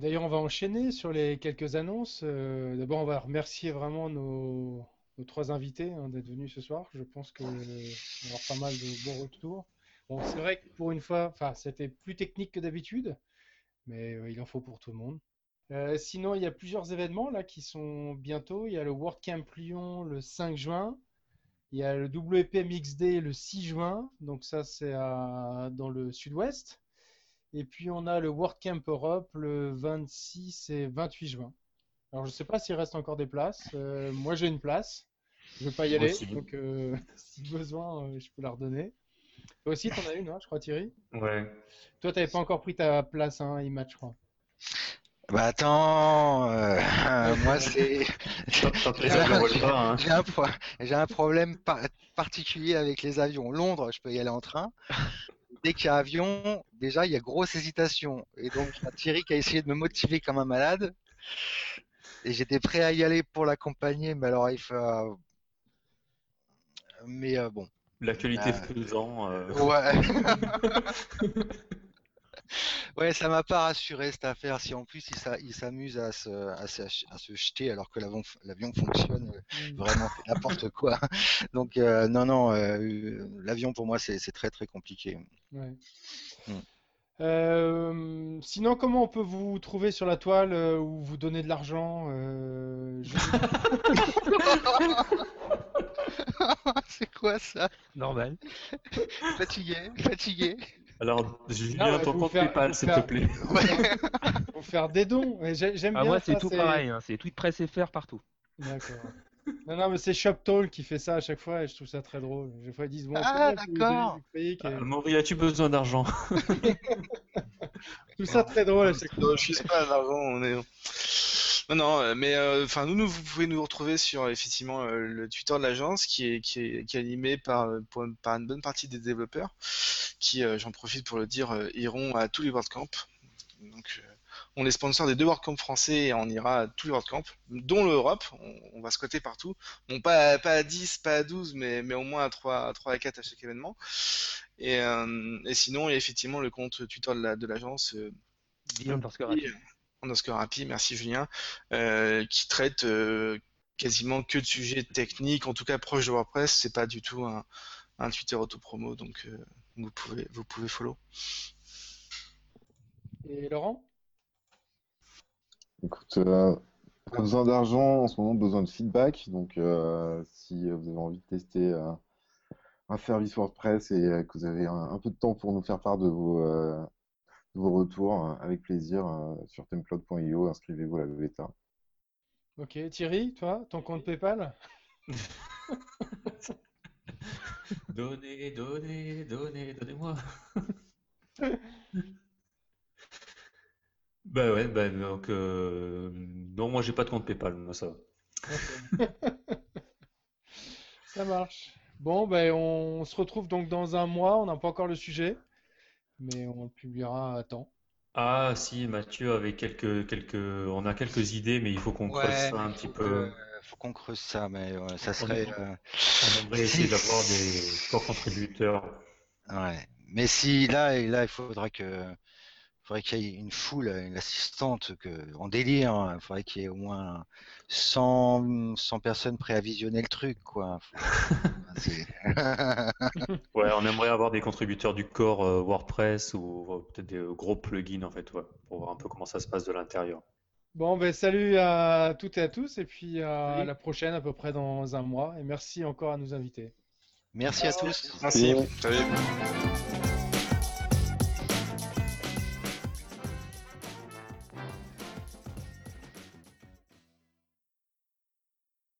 D'ailleurs, on va enchaîner sur les quelques annonces. Euh, d'abord, on va remercier vraiment nos, trois invités hein, d'être venus ce soir. Je pense qu'on va avoir pas mal de bons retours. Bon, c'est vrai que pour une fois, c'était plus technique que d'habitude, mais euh, il en faut pour tout le monde. Euh, sinon, il y a plusieurs événements là qui sont bientôt. Il y a le WordCamp Lyon le 5 juin. Il y a le WPM XD le 6 juin. Donc ça, c'est dans le sud-ouest. Et puis on a le WordCamp Europe le 26 et 28 juin. Alors je ne sais pas s'il reste encore des places. Euh, moi j'ai une place. Je ne vais pas y aller. Donc euh, si besoin, euh, je peux la redonner. Toi aussi, tu en as une, hein, je crois, Thierry? Ouais. Toi, tu n'avais pas encore pris ta place à hein, je crois. Bah attends, moi c'est. Hein. J'ai un, un, problème particulier avec les avions. Londres, je peux y aller en train dès qu'il y a avion, déjà, il y a grosse hésitation. Et donc, Thierry qui a essayé de me motiver comme un malade. Et j'étais prêt à y aller pour l'accompagner, mais alors il faut. Euh, mais euh, bon. L'actualité euh... faisant. Euh. Ouais. ouais, ça m'a pas rassuré cette affaire. Si en plus il s'amuse à se, à, se, jeter alors que l'avion fonctionne, mm. vraiment n'importe quoi. Donc non, non, l'avion pour moi c'est très très compliqué. Mm. Euh, sinon, comment on peut vous trouver sur la toile euh, ou vous donner de l'argent euh, C'est quoi ça? Normal. fatigué, fatigué. Alors, Julien, ton compte PayPal, s'il te plaît. Pour faire des dons. J'aime ah, bien. Moi, c'est tout pareil. Hein. C'est Press FR partout. D'accord. Non, non, mais c'est ShopTall qui fait ça à chaque fois et je trouve ça très drôle. Des fois, ils disent bon, Ah, d'accord. Maury, as-tu besoin d'argent? Tout ça très drôle à chaque fois. Je suis pas d'argent, on est. Non, non, euh, mais euh, enfin, nous, nous, vous pouvez nous retrouver sur effectivement euh, le Twitter de l'agence qui est, qui est, qui est animé par, par une bonne partie des développeurs qui, j'en profite pour le dire, iront à tous les WordCamp. Donc, on est sponsor des deux WordCamp français et on ira à tous les WordCamp, dont l'Europe. On, va squatter partout. Bon, pas, pas à 10, pas à 12, mais, mais au moins à 3, 3 à 4 à chaque événement. Et, euh, et sinon, il y a effectivement le compte Twitter de l'agence. Euh, underscore Happy, merci Julien, euh, qui traite euh, quasiment que de sujets techniques, en tout cas proche de WordPress. C'est pas du tout un, un Twitter auto-promo, donc euh, vous pouvez vous pouvez follow. Et Laurent? Écoute, euh, pas besoin d'argent, en ce moment besoin de feedback. Donc euh, si vous avez envie de tester euh, un service WordPress et que vous avez un, peu de temps pour nous faire part de vos, vos retours, avec plaisir sur template.io, inscrivez-vous à la bêta. Ok, Thierry, toi, ton compte PayPal? Donnez, donnez, donnez, donnez-moi. Bah ouais, bah donc euh, non, moi j'ai pas de compte PayPal, moi ça va. Ça marche. Bon, ben on se retrouve donc dans un mois. On n'a pas encore le sujet, mais on le publiera à temps. Ah si, Mathieu avait quelques quelques, on a quelques idées, mais il faut qu'on creuse ça un petit peu. Faut qu'on creuse ça, mais ça serait. Euh, on aimerait essayer d'avoir des co-contributeurs. Ouais, mais si là, là, il faudra que il faudrait qu'il y ait une foule, une assistante que, en délire. Hein. Il faudrait qu'il y ait au moins 100, 100 personnes prêtes à visionner le truc, quoi. ouais, on aimerait avoir des contributeurs du corps euh, WordPress ou euh, peut-être des gros plugins, en fait, pour voir un peu comment ça se passe de l'intérieur. Bon, ben salut à toutes et à tous, et puis à la prochaine, à peu près dans un mois. Et merci encore à nous inviter. Merci à tous. Merci. Salut.